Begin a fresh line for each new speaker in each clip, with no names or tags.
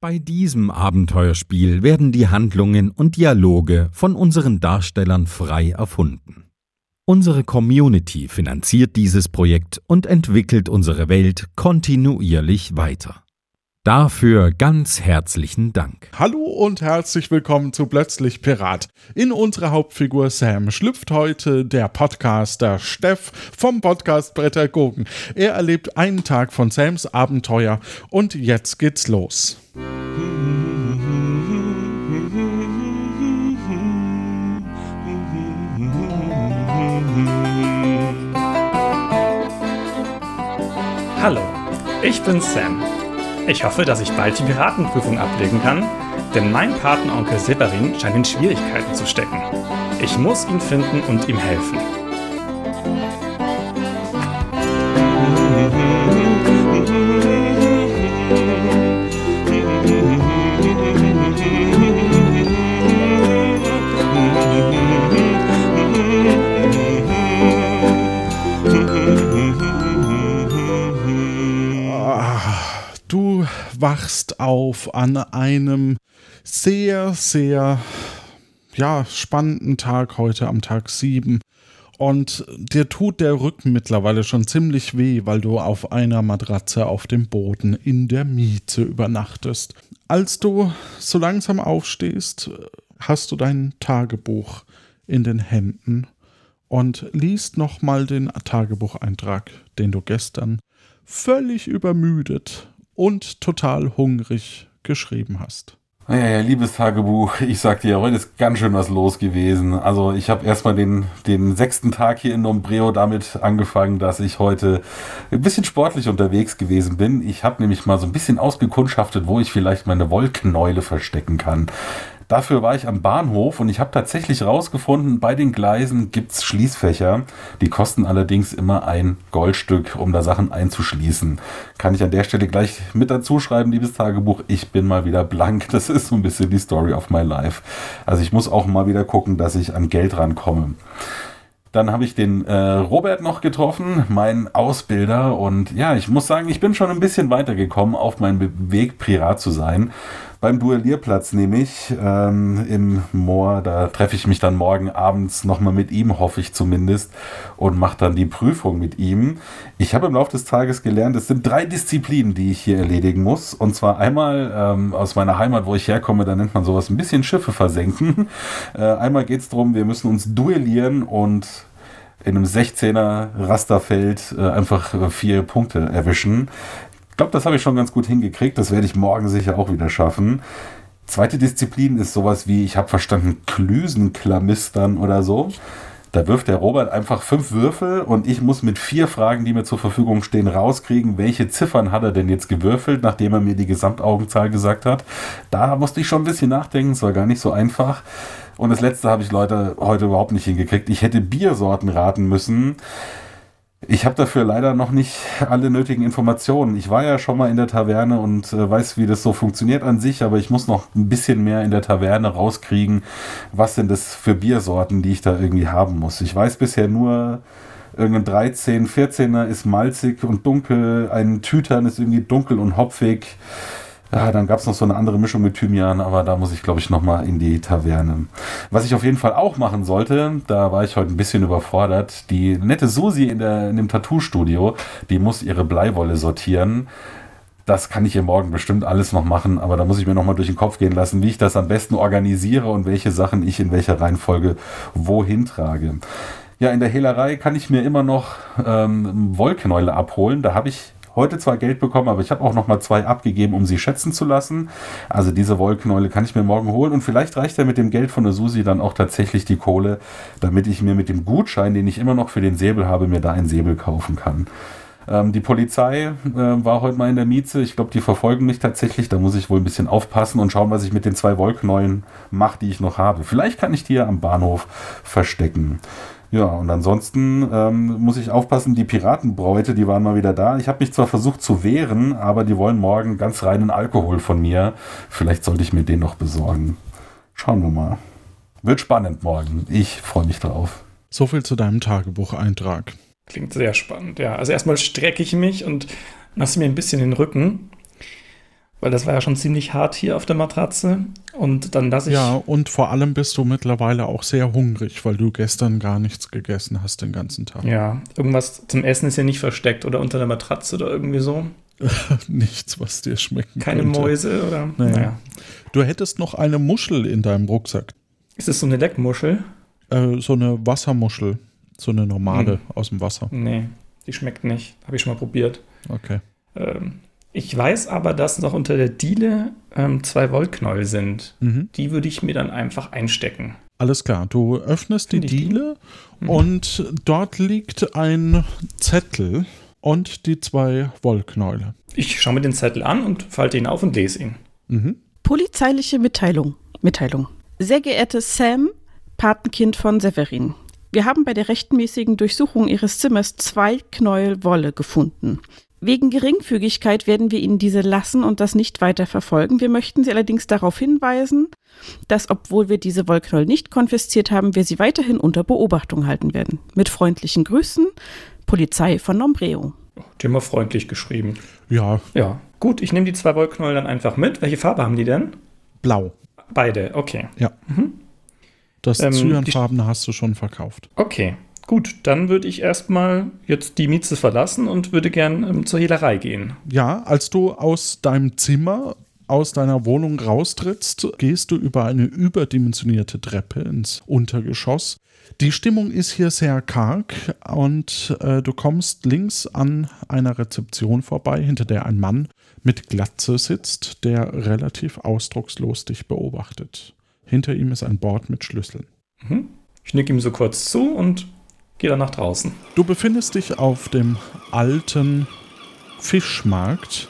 Bei diesem Abenteuerspiel werden die Handlungen und Dialoge von unseren Darstellern frei erfunden. Unsere Community finanziert dieses Projekt und entwickelt unsere Welt kontinuierlich weiter. Dafür ganz herzlichen Dank.
Hallo und herzlich willkommen zu Plötzlich Pirat. In unserer Hauptfigur Sam schlüpft heute der Podcaster Steff vom Podcast Bretter Er erlebt einen Tag von Sams Abenteuer und jetzt geht's los.
Hallo, ich bin Sam. Ich hoffe, dass ich bald die Piratenprüfung ablegen kann, denn mein Patenonkel Severin scheint in Schwierigkeiten zu stecken. Ich muss ihn finden und ihm helfen.
Wachst auf an einem sehr, sehr ja, spannenden Tag heute am Tag 7. Und dir tut der Rücken mittlerweile schon ziemlich weh, weil du auf einer Matratze auf dem Boden in der Miete übernachtest. Als du so langsam aufstehst, hast du dein Tagebuch in den Händen und liest nochmal den Tagebucheintrag, den du gestern völlig übermüdet und total hungrig geschrieben hast.
Ja, ja, liebes Tagebuch, ich sag dir, heute ist ganz schön was los gewesen. Also ich habe erstmal den, den sechsten Tag hier in Nombreo damit angefangen, dass ich heute ein bisschen sportlich unterwegs gewesen bin. Ich habe nämlich mal so ein bisschen ausgekundschaftet, wo ich vielleicht meine Wollknäule verstecken kann. Dafür war ich am Bahnhof und ich habe tatsächlich rausgefunden, bei den Gleisen gibt es Schließfächer. Die kosten allerdings immer ein Goldstück, um da Sachen einzuschließen. Kann ich an der Stelle gleich mit dazu schreiben, liebes Tagebuch, ich bin mal wieder blank. Das ist so ein bisschen die Story of my life. Also ich muss auch mal wieder gucken, dass ich an Geld rankomme. Dann habe ich den äh, Robert noch getroffen, mein Ausbilder. Und ja, ich muss sagen, ich bin schon ein bisschen weitergekommen auf meinem Weg, Pirat zu sein beim Duellierplatz nämlich ähm, im Moor. Da treffe ich mich dann morgen abends nochmal mit ihm, hoffe ich zumindest, und mache dann die Prüfung mit ihm. Ich habe im Laufe des Tages gelernt, es sind drei Disziplinen, die ich hier erledigen muss. Und zwar einmal ähm, aus meiner Heimat, wo ich herkomme, da nennt man sowas ein bisschen Schiffe versenken. Äh, einmal geht es darum, wir müssen uns duellieren und in einem 16er Rasterfeld äh, einfach vier Punkte erwischen glaube, das habe ich schon ganz gut hingekriegt. Das werde ich morgen sicher auch wieder schaffen. Zweite Disziplin ist sowas wie, ich habe verstanden, Klüsenklamistern oder so. Da wirft der Robert einfach fünf Würfel und ich muss mit vier Fragen, die mir zur Verfügung stehen, rauskriegen, welche Ziffern hat er denn jetzt gewürfelt, nachdem er mir die Gesamtaugenzahl gesagt hat. Da musste ich schon ein bisschen nachdenken, es war gar nicht so einfach. Und das letzte habe ich Leute heute überhaupt nicht hingekriegt. Ich hätte Biersorten raten müssen. Ich habe dafür leider noch nicht alle nötigen Informationen. Ich war ja schon mal in der Taverne und äh, weiß, wie das so funktioniert an sich, aber ich muss noch ein bisschen mehr in der Taverne rauskriegen, was sind das für Biersorten, die ich da irgendwie haben muss. Ich weiß bisher nur, irgendein 13, 14er ist malzig und dunkel, ein Tütern ist irgendwie dunkel und hopfig. Ja, dann gab es noch so eine andere Mischung mit Thymian, aber da muss ich, glaube ich, nochmal in die Taverne. Was ich auf jeden Fall auch machen sollte, da war ich heute ein bisschen überfordert, die nette Susi in, der, in dem Tattoo-Studio, die muss ihre Bleiwolle sortieren. Das kann ich ihr morgen bestimmt alles noch machen, aber da muss ich mir nochmal durch den Kopf gehen lassen, wie ich das am besten organisiere und welche Sachen ich in welcher Reihenfolge wohin trage. Ja, in der Hehlerei kann ich mir immer noch ähm, Wollknäule abholen. Da habe ich heute zwar Geld bekommen, aber ich habe auch noch mal zwei abgegeben, um sie schätzen zu lassen. Also diese Wollknäule kann ich mir morgen holen und vielleicht reicht ja mit dem Geld von der Susi dann auch tatsächlich die Kohle, damit ich mir mit dem Gutschein, den ich immer noch für den Säbel habe, mir da ein Säbel kaufen kann. Ähm, die Polizei äh, war heute mal in der Mieze. Ich glaube, die verfolgen mich tatsächlich. Da muss ich wohl ein bisschen aufpassen und schauen, was ich mit den zwei Wollknäulen mache, die ich noch habe. Vielleicht kann ich die ja am Bahnhof verstecken. Ja, und ansonsten ähm, muss ich aufpassen, die Piratenbräute, die waren mal wieder da. Ich habe mich zwar versucht zu wehren, aber die wollen morgen ganz reinen Alkohol von mir. Vielleicht sollte ich mir den noch besorgen. Schauen wir mal. Wird spannend morgen. Ich freue mich drauf.
So viel zu deinem Tagebucheintrag.
Klingt sehr spannend, ja. Also erstmal strecke ich mich und lasse mir ein bisschen den Rücken. Weil das war ja schon ziemlich hart hier auf der Matratze. Und dann lasse ich.
Ja, und vor allem bist du mittlerweile auch sehr hungrig, weil du gestern gar nichts gegessen hast den ganzen Tag.
Ja, irgendwas zum Essen ist ja nicht versteckt oder unter der Matratze oder irgendwie so.
Nichts, was dir schmecken
Keine
könnte.
Mäuse oder.
Naja.
Naja.
Du hättest noch eine Muschel in deinem Rucksack.
Ist das so eine Leckmuschel?
Äh, so eine Wassermuschel. So eine normale
Hm.
aus dem Wasser.
Nee, die schmeckt nicht. Habe ich schon mal probiert.
Okay.
Ähm, ich weiß aber, dass noch unter der Diele ähm, zwei Wollknäuel sind.
Mhm.
Die würde ich mir dann einfach einstecken.
Alles klar. Du öffnest die? Diele
Mhm.
und dort liegt ein Zettel und die zwei Wollknäule.
Ich schaue mir den Zettel an und falte ihn auf und lese ihn.
Mhm.
Polizeiliche Mitteilung. Mitteilung. Sehr geehrte Sam, Patenkind von Severin. Wir haben bei der rechtmäßigen Durchsuchung Ihres Zimmers zwei Knäuel Wolle gefunden. Wegen Geringfügigkeit werden wir Ihnen diese lassen und das nicht weiter verfolgen. Wir möchten Sie allerdings darauf hinweisen, dass, obwohl wir diese Wollknäuel nicht konfisziert haben, wir sie weiterhin unter Beobachtung halten werden. Mit freundlichen Grüßen, Polizei von Nombreo.
Die haben wir freundlich geschrieben.
Ja,
Ja, gut, ich nehme die zwei Wollknäuel dann einfach mit. Welche Farbe haben die denn?
blau.
Beide, okay.
Das
Ähm,
Cyanfarbene hast du schon verkauft.
Okay, gut, dann würde ich erstmal jetzt die Mieze verlassen und würde gern ähm, zur Hehlerei gehen.
Ja, als du aus deinem Zimmer, aus deiner Wohnung raustrittst, gehst du über eine überdimensionierte Treppe ins Untergeschoss. Die Stimmung ist hier sehr karg und äh, du kommst links an einer Rezeption vorbei, hinter der ein Mann mit Glatze sitzt, der relativ ausdruckslos dich beobachtet. Hinter ihm ist ein Board mit Schlüsseln.
Ich nick ihm so kurz zu und gehe dann nach draußen.
Du befindest dich auf dem alten Fischmarkt,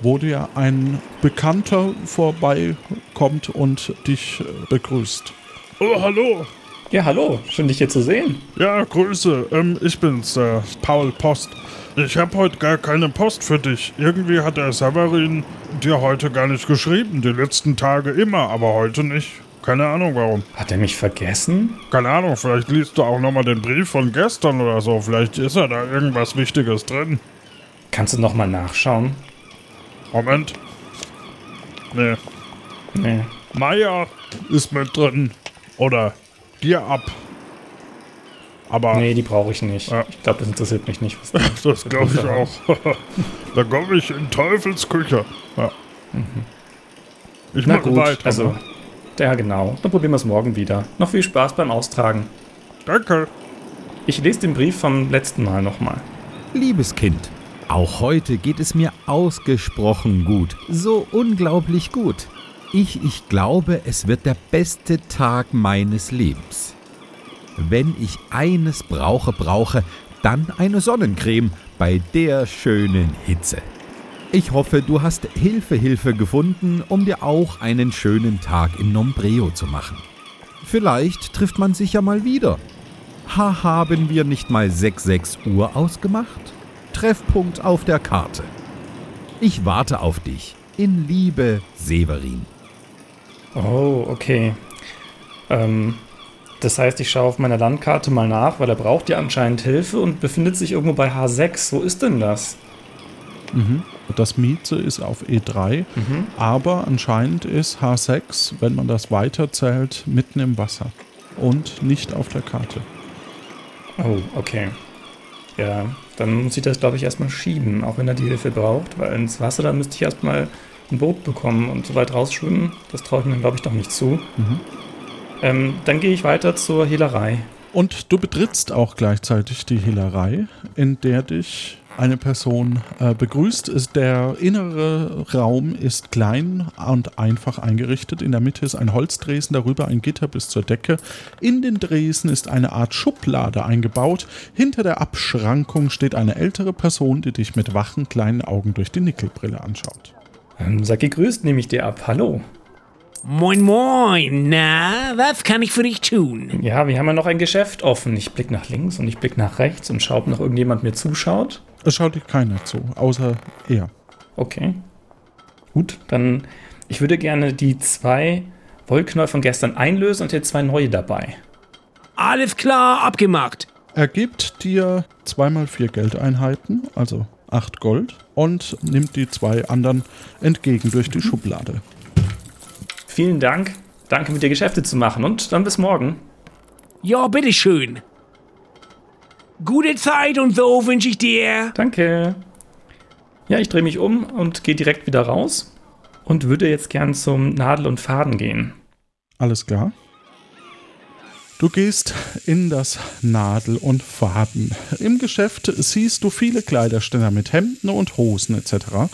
wo dir ein Bekannter vorbeikommt und dich äh, begrüßt.
Oh, hallo.
Ja, hallo, schön dich hier zu sehen.
Ja, Grüße. Ähm, ich bin's, der Paul Post. Ich habe heute gar keine Post für dich. Irgendwie hat der Severin dir heute gar nicht geschrieben. Die letzten Tage immer, aber heute nicht. Keine Ahnung warum.
Hat er mich vergessen?
Keine Ahnung, vielleicht liest du auch nochmal den Brief von gestern oder so. Vielleicht ist ja da irgendwas Wichtiges drin.
Kannst du nochmal nachschauen?
Moment. Nee.
Nee.
Maya ist mit drin. Oder dir ab. Aber
Nee, die brauche ich nicht.
Ja.
Ich glaube, das interessiert mich nicht. Was
Das glaube ich auch. da komme ich in Teufels Küche. Ja. Ich
Na
mache
gut,
weiter.
also,
ne?
Ja genau. Dann probieren wir es morgen wieder. Noch viel Spaß beim Austragen.
Danke.
Ich lese den Brief vom letzten Mal nochmal.
Liebes Kind, auch heute geht es mir ausgesprochen gut. So unglaublich gut. Ich, ich glaube, es wird der beste Tag meines Lebens. Wenn ich eines brauche, brauche, dann eine Sonnencreme bei der schönen Hitze. Ich hoffe, du hast Hilfe, Hilfe gefunden, um dir auch einen schönen Tag in Nombreo zu machen. Vielleicht trifft man sich ja mal wieder. Ha, haben wir nicht mal 6, 6 Uhr ausgemacht? Treffpunkt auf der Karte. Ich warte auf dich. In Liebe, Severin.
Oh, okay. Ähm, das heißt, ich schaue auf meiner Landkarte mal nach, weil er braucht ja anscheinend Hilfe und befindet sich irgendwo bei H6. Wo ist denn das?
Das Mieze ist auf E3, aber anscheinend ist H6, wenn man das weiterzählt, mitten im Wasser und nicht auf der Karte.
Oh, okay. Ja, dann muss ich das, glaube ich, erstmal schieben, auch wenn er die Hilfe braucht, weil ins Wasser, da müsste ich erstmal ein Boot bekommen und so weit rausschwimmen. Das traue ich mir, glaube ich, doch nicht zu. Ähm, dann gehe ich weiter zur Hehlerei.
Und du betrittst auch gleichzeitig die Hehlerei, in der dich eine Person äh, begrüßt. Ist der innere Raum ist klein und einfach eingerichtet. In der Mitte ist ein Holzdresen, darüber ein Gitter bis zur Decke. In den Dresen ist eine Art Schublade eingebaut. Hinter der Abschrankung steht eine ältere Person, die dich mit wachen kleinen Augen durch die Nickelbrille anschaut.
Ähm, sag gegrüßt, nehme ich dir ab. Hallo.
Moin, moin. Na, was kann ich für dich tun?
Ja, wir haben ja noch ein Geschäft offen. Ich blicke nach links und ich blicke nach rechts und schaue, ob noch irgendjemand mir zuschaut.
Es schaut dich keiner zu, außer er.
Okay. Gut, dann ich würde gerne die zwei Wollknäuel von gestern einlösen und jetzt zwei neue dabei.
Alles klar, abgemacht.
Er gibt dir zweimal vier Geldeinheiten, also acht Gold. und nimmt die zwei anderen entgegen durch die Schublade.
Vielen Dank. Danke, mit dir Geschäfte zu machen. Und dann bis morgen.
Ja, bitteschön. Gute Zeit und so wünsche ich dir.
Danke. Ja, ich drehe mich um und gehe direkt wieder raus und würde jetzt gern zum Nadel und Faden gehen.
Alles klar. Du gehst in das Nadel und Faden. Im Geschäft siehst du viele Kleiderständer mit Hemden und Hosen etc.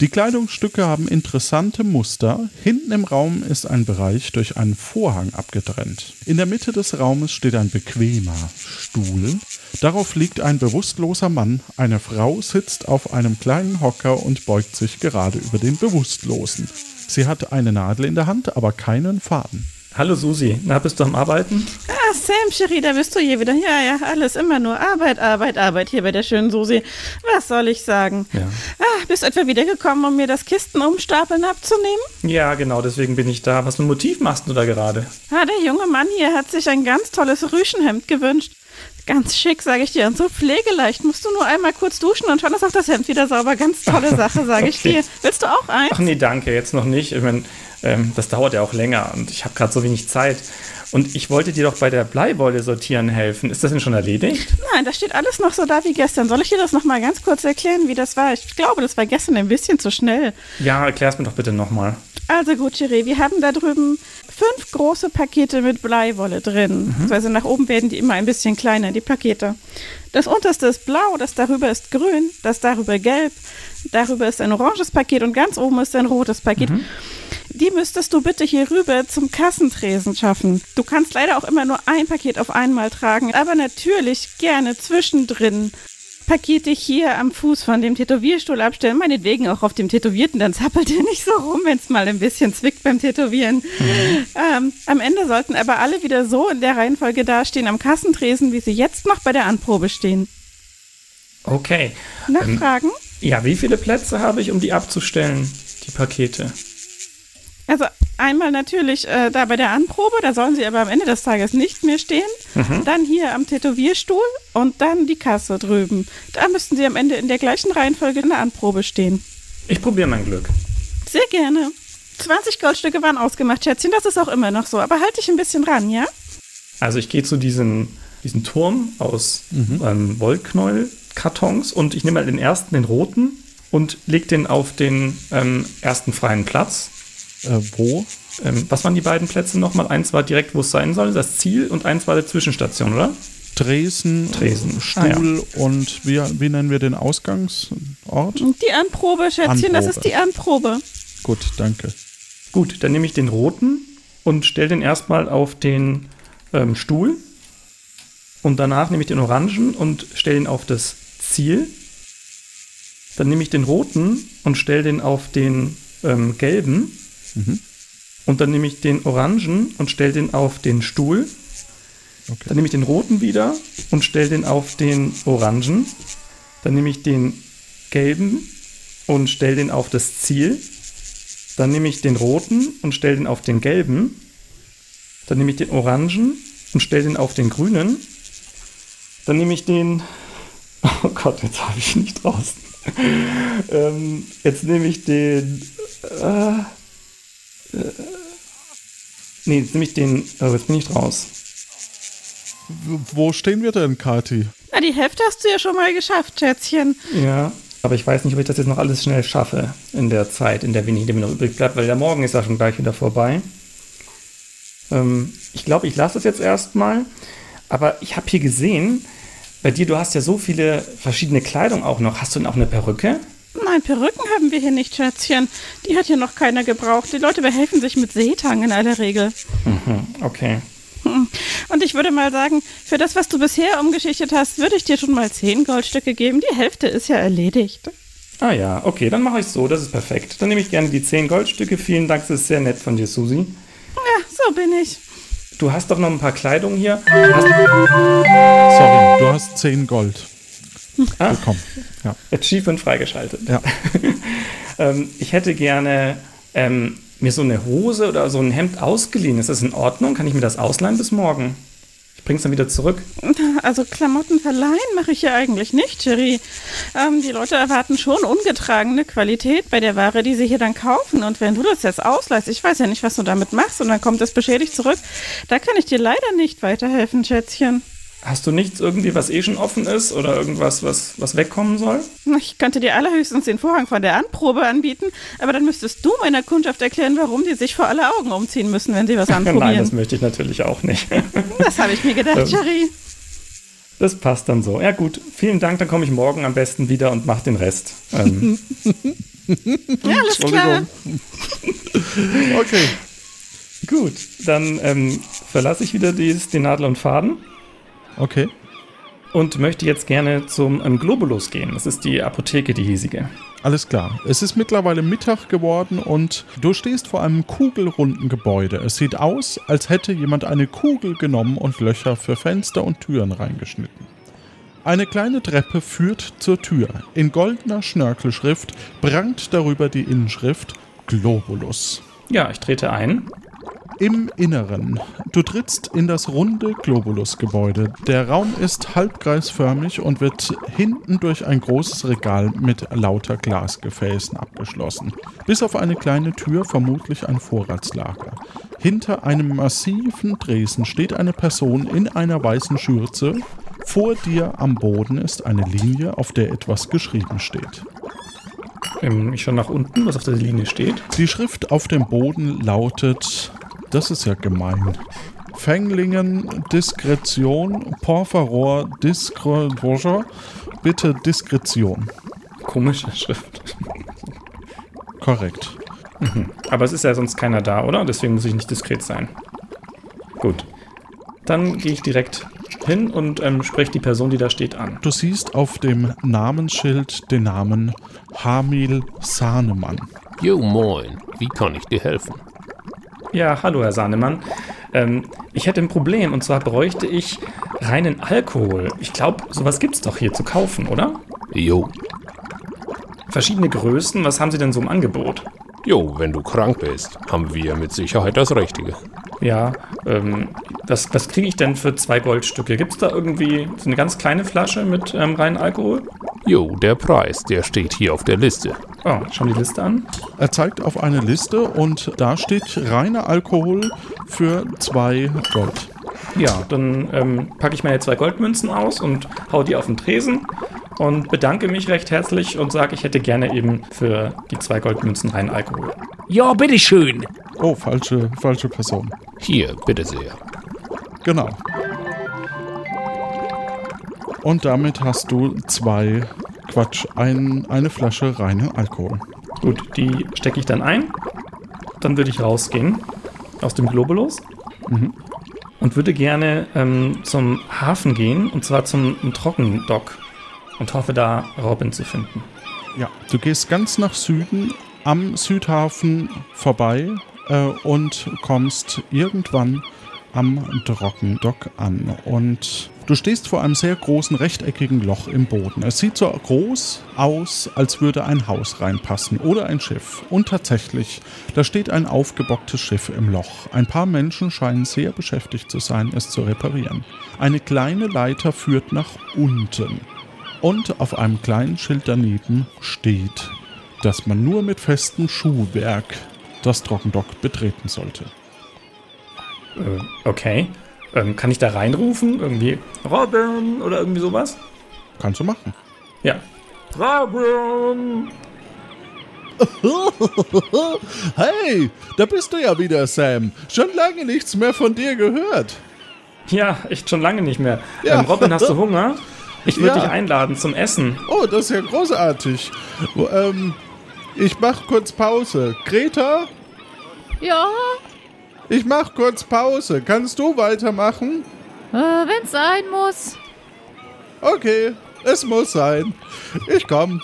Die Kleidungsstücke haben interessante Muster. Hinten im Raum ist ein Bereich durch einen Vorhang abgetrennt. In der Mitte des Raumes steht ein bequemer Stuhl. Darauf liegt ein bewusstloser Mann. Eine Frau sitzt auf einem kleinen Hocker und beugt sich gerade über den Bewusstlosen. Sie hat eine Nadel in der Hand, aber keinen Faden.
Hallo Susi, na, bist du am Arbeiten?
Ah, Sam, Cherie, da bist du hier wieder. Ja, ja, alles immer nur Arbeit, Arbeit, Arbeit hier bei der schönen Susi. Was soll ich sagen?
Ja.
Ah, bist du etwa wiedergekommen, um mir das Kisten umstapeln abzunehmen?
Ja, genau, deswegen bin ich da. Was für ein Motiv machst du da gerade?
Ah, der junge Mann hier hat sich ein ganz tolles Rüschenhemd gewünscht. Ganz schick, sage ich dir. Und so pflegeleicht. Musst du nur einmal kurz duschen und schon ist auch das Hemd wieder sauber. Ganz tolle Sache, sage ich
Okay.
dir. Willst du auch eins?
Ach nee, danke, jetzt noch nicht. Ich mein, ähm, das dauert ja auch länger und ich habe gerade so wenig Zeit. Und ich wollte dir doch bei der Bleiwolle sortieren helfen. Ist das denn schon erledigt?
Nein, das steht alles noch so da wie gestern. Soll ich dir das noch mal ganz kurz erklären, wie das war? Ich glaube, das war gestern ein bisschen zu schnell.
Ja, erklär's mir doch bitte nochmal.
Also gut, Chiré, wir haben da drüben fünf große Pakete mit Bleiwolle drin. Also nach oben werden die immer ein bisschen kleiner, die Pakete. Das unterste ist blau, das darüber ist grün, das darüber gelb, darüber ist ein oranges Paket und ganz oben ist ein rotes Paket. Die müsstest du bitte hier rüber zum Kassentresen schaffen. Du kannst leider auch immer nur ein Paket auf einmal tragen, aber natürlich gerne zwischendrin Pakete hier am Fuß von dem Tätowierstuhl abstellen, meinetwegen auch auf dem Tätowierten, dann zappelt ihr nicht so rum, wenn es mal ein bisschen zwickt beim Tätowieren. Ähm, am Ende sollten aber alle wieder so in der Reihenfolge dastehen am Kassentresen, wie sie jetzt noch bei der Anprobe stehen.
Okay.
Nachfragen?
Ja, wie viele Plätze habe ich, um die abzustellen, die Pakete?
Also einmal natürlich äh, da bei der Anprobe, da sollen sie aber am Ende des Tages nicht mehr stehen. Dann hier am Tätowierstuhl und dann die Kasse drüben. Da müssten sie am Ende in der gleichen Reihenfolge in der Anprobe stehen.
Ich probiere mein Glück.
Sehr gerne. 20 Goldstücke waren ausgemacht, Schätzchen. Das ist auch immer noch so. Aber halt dich ein bisschen ran, ja?
Also ich gehe zu diesem, diesem Turm aus ähm, Wollknäuelkartons und ich nehme mal den ersten, den roten, und leg den auf den ähm, ersten freien Platz.
Äh, wo?
Ähm, was waren die beiden Plätze nochmal? Eins war direkt, wo es sein soll, das Ziel, und eins war die Zwischenstation, oder?
Tresen,
Tresen.
Stuhl und wie, wie nennen wir den Ausgangsort?
Die Anprobe, Schätzchen, das
Anprobe.
ist die Anprobe.
Gut, danke.
Gut, dann nehme ich den roten und stelle den erstmal auf den ähm, Stuhl. Und danach nehme ich den orangen und stelle ihn auf das Ziel. Dann nehme ich den roten und stelle den auf den ähm, gelben. Und dann nehme ich den orangen und stelle den auf den Stuhl.
Okay.
Dann nehme ich den roten wieder und stelle den auf den orangen. Dann nehme ich den gelben und stelle den auf das Ziel. Dann nehme ich den roten und stelle den auf den gelben. Dann nehme ich den orangen und stelle den auf den grünen. Dann nehme ich den. Oh Gott, jetzt habe ich ihn nicht draußen. ähm, jetzt nehme ich den. Äh, äh, nee, jetzt nehme ich den. Oh, jetzt bin ich raus.
Wo stehen wir denn, Kati?
Na, die Hälfte hast du ja schon mal geschafft, Schätzchen.
Ja. Aber ich weiß nicht, ob ich das jetzt noch alles schnell schaffe in der Zeit, in der wenig, die mir noch übrig bleibt, weil der Morgen ist ja schon gleich wieder vorbei. Ähm, ich glaube, ich lasse es jetzt erstmal. Aber ich habe hier gesehen, bei dir, du hast ja so viele verschiedene Kleidung auch noch. Hast du denn auch eine Perücke?
Nein, Perücken haben wir hier nicht, Schätzchen. Die hat hier noch keiner gebraucht. Die Leute behelfen sich mit Seetang in aller Regel.
Okay.
Hm. Und ich würde mal sagen, für das, was du bisher umgeschichtet hast, würde ich dir schon mal 10 Goldstücke geben. Die Hälfte ist ja erledigt.
Ah ja, okay, dann mache ich so, das ist perfekt. Dann nehme ich gerne die 10 Goldstücke. Vielen Dank, das ist sehr nett von dir, Susi.
Ja, so bin ich.
Du hast doch noch ein paar Kleidung hier.
Sorry, du hast 10 Gold
Ah.
bekommen. Ja.
Achievement freigeschaltet.
Ja.
ähm, ich hätte gerne ähm, mir so eine Hose oder so ein Hemd ausgeliehen. Ist das in Ordnung? Kann ich mir das ausleihen bis morgen? Ich bring's dann wieder zurück.
Also Klamotten verleihen mache ich ja eigentlich nicht, Jerry. Ähm, die Leute erwarten schon ungetragene Qualität bei der Ware, die sie hier dann kaufen. Und wenn du das jetzt ausleihst, ich weiß ja nicht, was du damit machst, und dann kommt es beschädigt zurück, da kann ich dir leider nicht weiterhelfen, Schätzchen.
Hast du nichts irgendwie, was eh schon offen ist oder irgendwas, was, was wegkommen soll?
Ich könnte dir allerhöchstens den Vorhang von der Anprobe anbieten, aber dann müsstest du meiner Kundschaft erklären, warum die sich vor alle Augen umziehen müssen, wenn sie was anprobieren.
Nein, das möchte ich natürlich auch nicht.
das habe ich mir gedacht,
Ähm,
Jerry.
Das passt dann so. Ja gut, vielen Dank, dann komme ich morgen am besten wieder und mache den Rest. Ähm,
Ja, alles klar.
Okay.
gut, dann ähm, verlasse ich wieder dies, den Nadel und Faden
Okay.
und möchte jetzt gerne zum ähm, Globulus gehen. Das ist die Apotheke, die hiesige.
Alles klar. Es ist mittlerweile Mittag geworden und du stehst vor einem kugelrunden Gebäude. Es sieht aus, als hätte jemand eine Kugel genommen und Löcher für Fenster und Türen reingeschnitten. Eine kleine Treppe führt zur Tür. In goldener Schnörkelschrift prangt darüber die Inschrift Globulus.
Ja, ich trete ein.
Im Inneren. Du trittst in das runde Globulus-Gebäude. Der Raum ist halbkreisförmig und wird hinten durch ein großes Regal mit lauter Glasgefäßen abgeschlossen. Bis auf eine kleine Tür vermutlich ein Vorratslager. Hinter einem massiven Dresen steht eine Person in einer weißen Schürze. Vor dir am Boden ist eine Linie, auf der etwas geschrieben steht.
Ähm, ich schaue nach unten, was auf der Linie steht.
Die Schrift auf dem Boden lautet, das ist ja gemein. Fänglingen, Diskretion, por favor, Diskretion, bitte Diskretion.
Komische Schrift.
Korrekt.
Aber es ist ja sonst keiner da, oder? Deswegen muss ich nicht diskret sein. Gut. Dann gehe ich direkt hin und ähm, spreche die Person, die da steht, an.
Du siehst auf dem Namensschild den Namen Hamil Sahnemann.
Jo, moin. Wie kann ich dir helfen?
Ja, hallo, Herr Sahnemann. Ähm, ich hätte ein Problem und zwar bräuchte ich reinen Alkohol. Ich glaube, sowas gibt's doch hier zu kaufen, oder?
Jo.
Verschiedene Größen, was haben Sie denn so im Angebot?
Jo, wenn du krank bist, haben wir mit Sicherheit das Richtige.
Ja, ähm, was, was kriege ich denn für zwei Goldstücke? Gibt's da irgendwie so eine ganz kleine Flasche mit ähm, reinen Alkohol?
Jo, der Preis, der steht hier auf der Liste.
Oh, schau die Liste an.
Er zeigt auf eine Liste und da steht reiner Alkohol für zwei Gold.
Ja, dann ähm, packe ich meine zwei Goldmünzen aus und hau die auf den Tresen und bedanke mich recht herzlich und sage, ich hätte gerne eben für die zwei Goldmünzen reinen Alkohol.
Ja, bitteschön.
Oh, falsche, falsche Person.
Hier, bitte sehr.
Genau. Und damit hast du zwei, Quatsch, ein, eine Flasche reinen Alkohol.
Gut, die stecke ich dann ein. Dann würde ich rausgehen aus dem Globulus und würde gerne ähm, zum Hafen gehen und zwar zum Trockendock und hoffe da Robin zu finden.
Ja, du gehst ganz nach Süden am Südhafen vorbei äh, und kommst irgendwann am Trockendock an. Und du stehst vor einem sehr großen rechteckigen Loch im Boden. Es sieht so groß aus, als würde ein Haus reinpassen oder ein Schiff. Und tatsächlich, da steht ein aufgebocktes Schiff im Loch. Ein paar Menschen scheinen sehr beschäftigt zu sein, es zu reparieren. Eine kleine Leiter führt nach unten. Und auf einem kleinen Schild daneben steht, dass man nur mit festem Schuhwerk das Trockendock betreten sollte.
Äh, okay. Ähm, kann ich da reinrufen? Irgendwie Robin oder irgendwie sowas?
Kannst du machen.
Ja. Robin!
Hey, da bist du ja wieder, Sam. Schon lange nichts mehr von dir gehört.
Ja, echt schon lange nicht mehr.
Ja.
Ähm, Robin, hast du Hunger? Ich würde
Ja.
dich einladen zum Essen.
Oh, das ist ja großartig. Ähm, ich mach kurz Pause. Greta,
Ja,
ich mach kurz Pause. Kannst du weitermachen?
äh, wenn's sein muss.
Okay, es muss sein. Ich komm.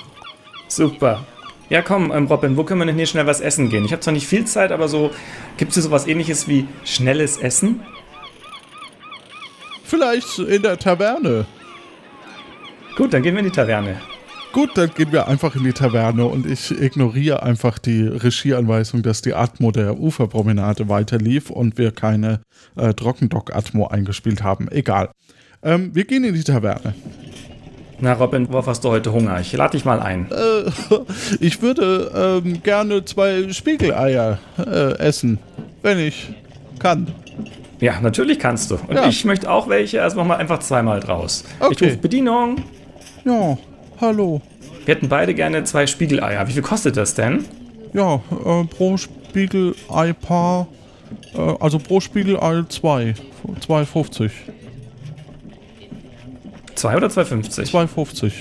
Super. Ja, komm, ähm, Robin, wo können wir denn hier schnell was essen gehen? Ich habe zwar nicht viel Zeit, aber so, gibt es hier sowas ähnliches wie schnelles Essen?
Vielleicht in der Taverne.
Gut, dann gehen wir in die Taverne.
Gut, dann gehen wir einfach in die Taverne und ich ignoriere einfach die Regieanweisung, dass die Atmo der Uferpromenade weiterlief und wir keine äh, Trockendock-Atmo eingespielt haben. Egal. Ähm, wir gehen in die Taverne.
Na, Robin, worauf hast du heute Hunger? Ich lade dich mal ein.
Äh, ich würde ähm, gerne zwei Spiegeleier äh, essen, wenn ich kann.
Ja, natürlich kannst du. Und
Ja.
ich möchte auch welche, also machen wir einfach zweimal draus. Ich
Okay.
rufe Bedienung.
Ja, hallo.
Wir hätten beide gerne zwei Spiegeleier. Wie viel kostet das denn?
Ja, äh, pro Spiegelei-Paar, äh, also pro Spiegelei zwei. 2,50.
Zwei oder 2,50?
2,50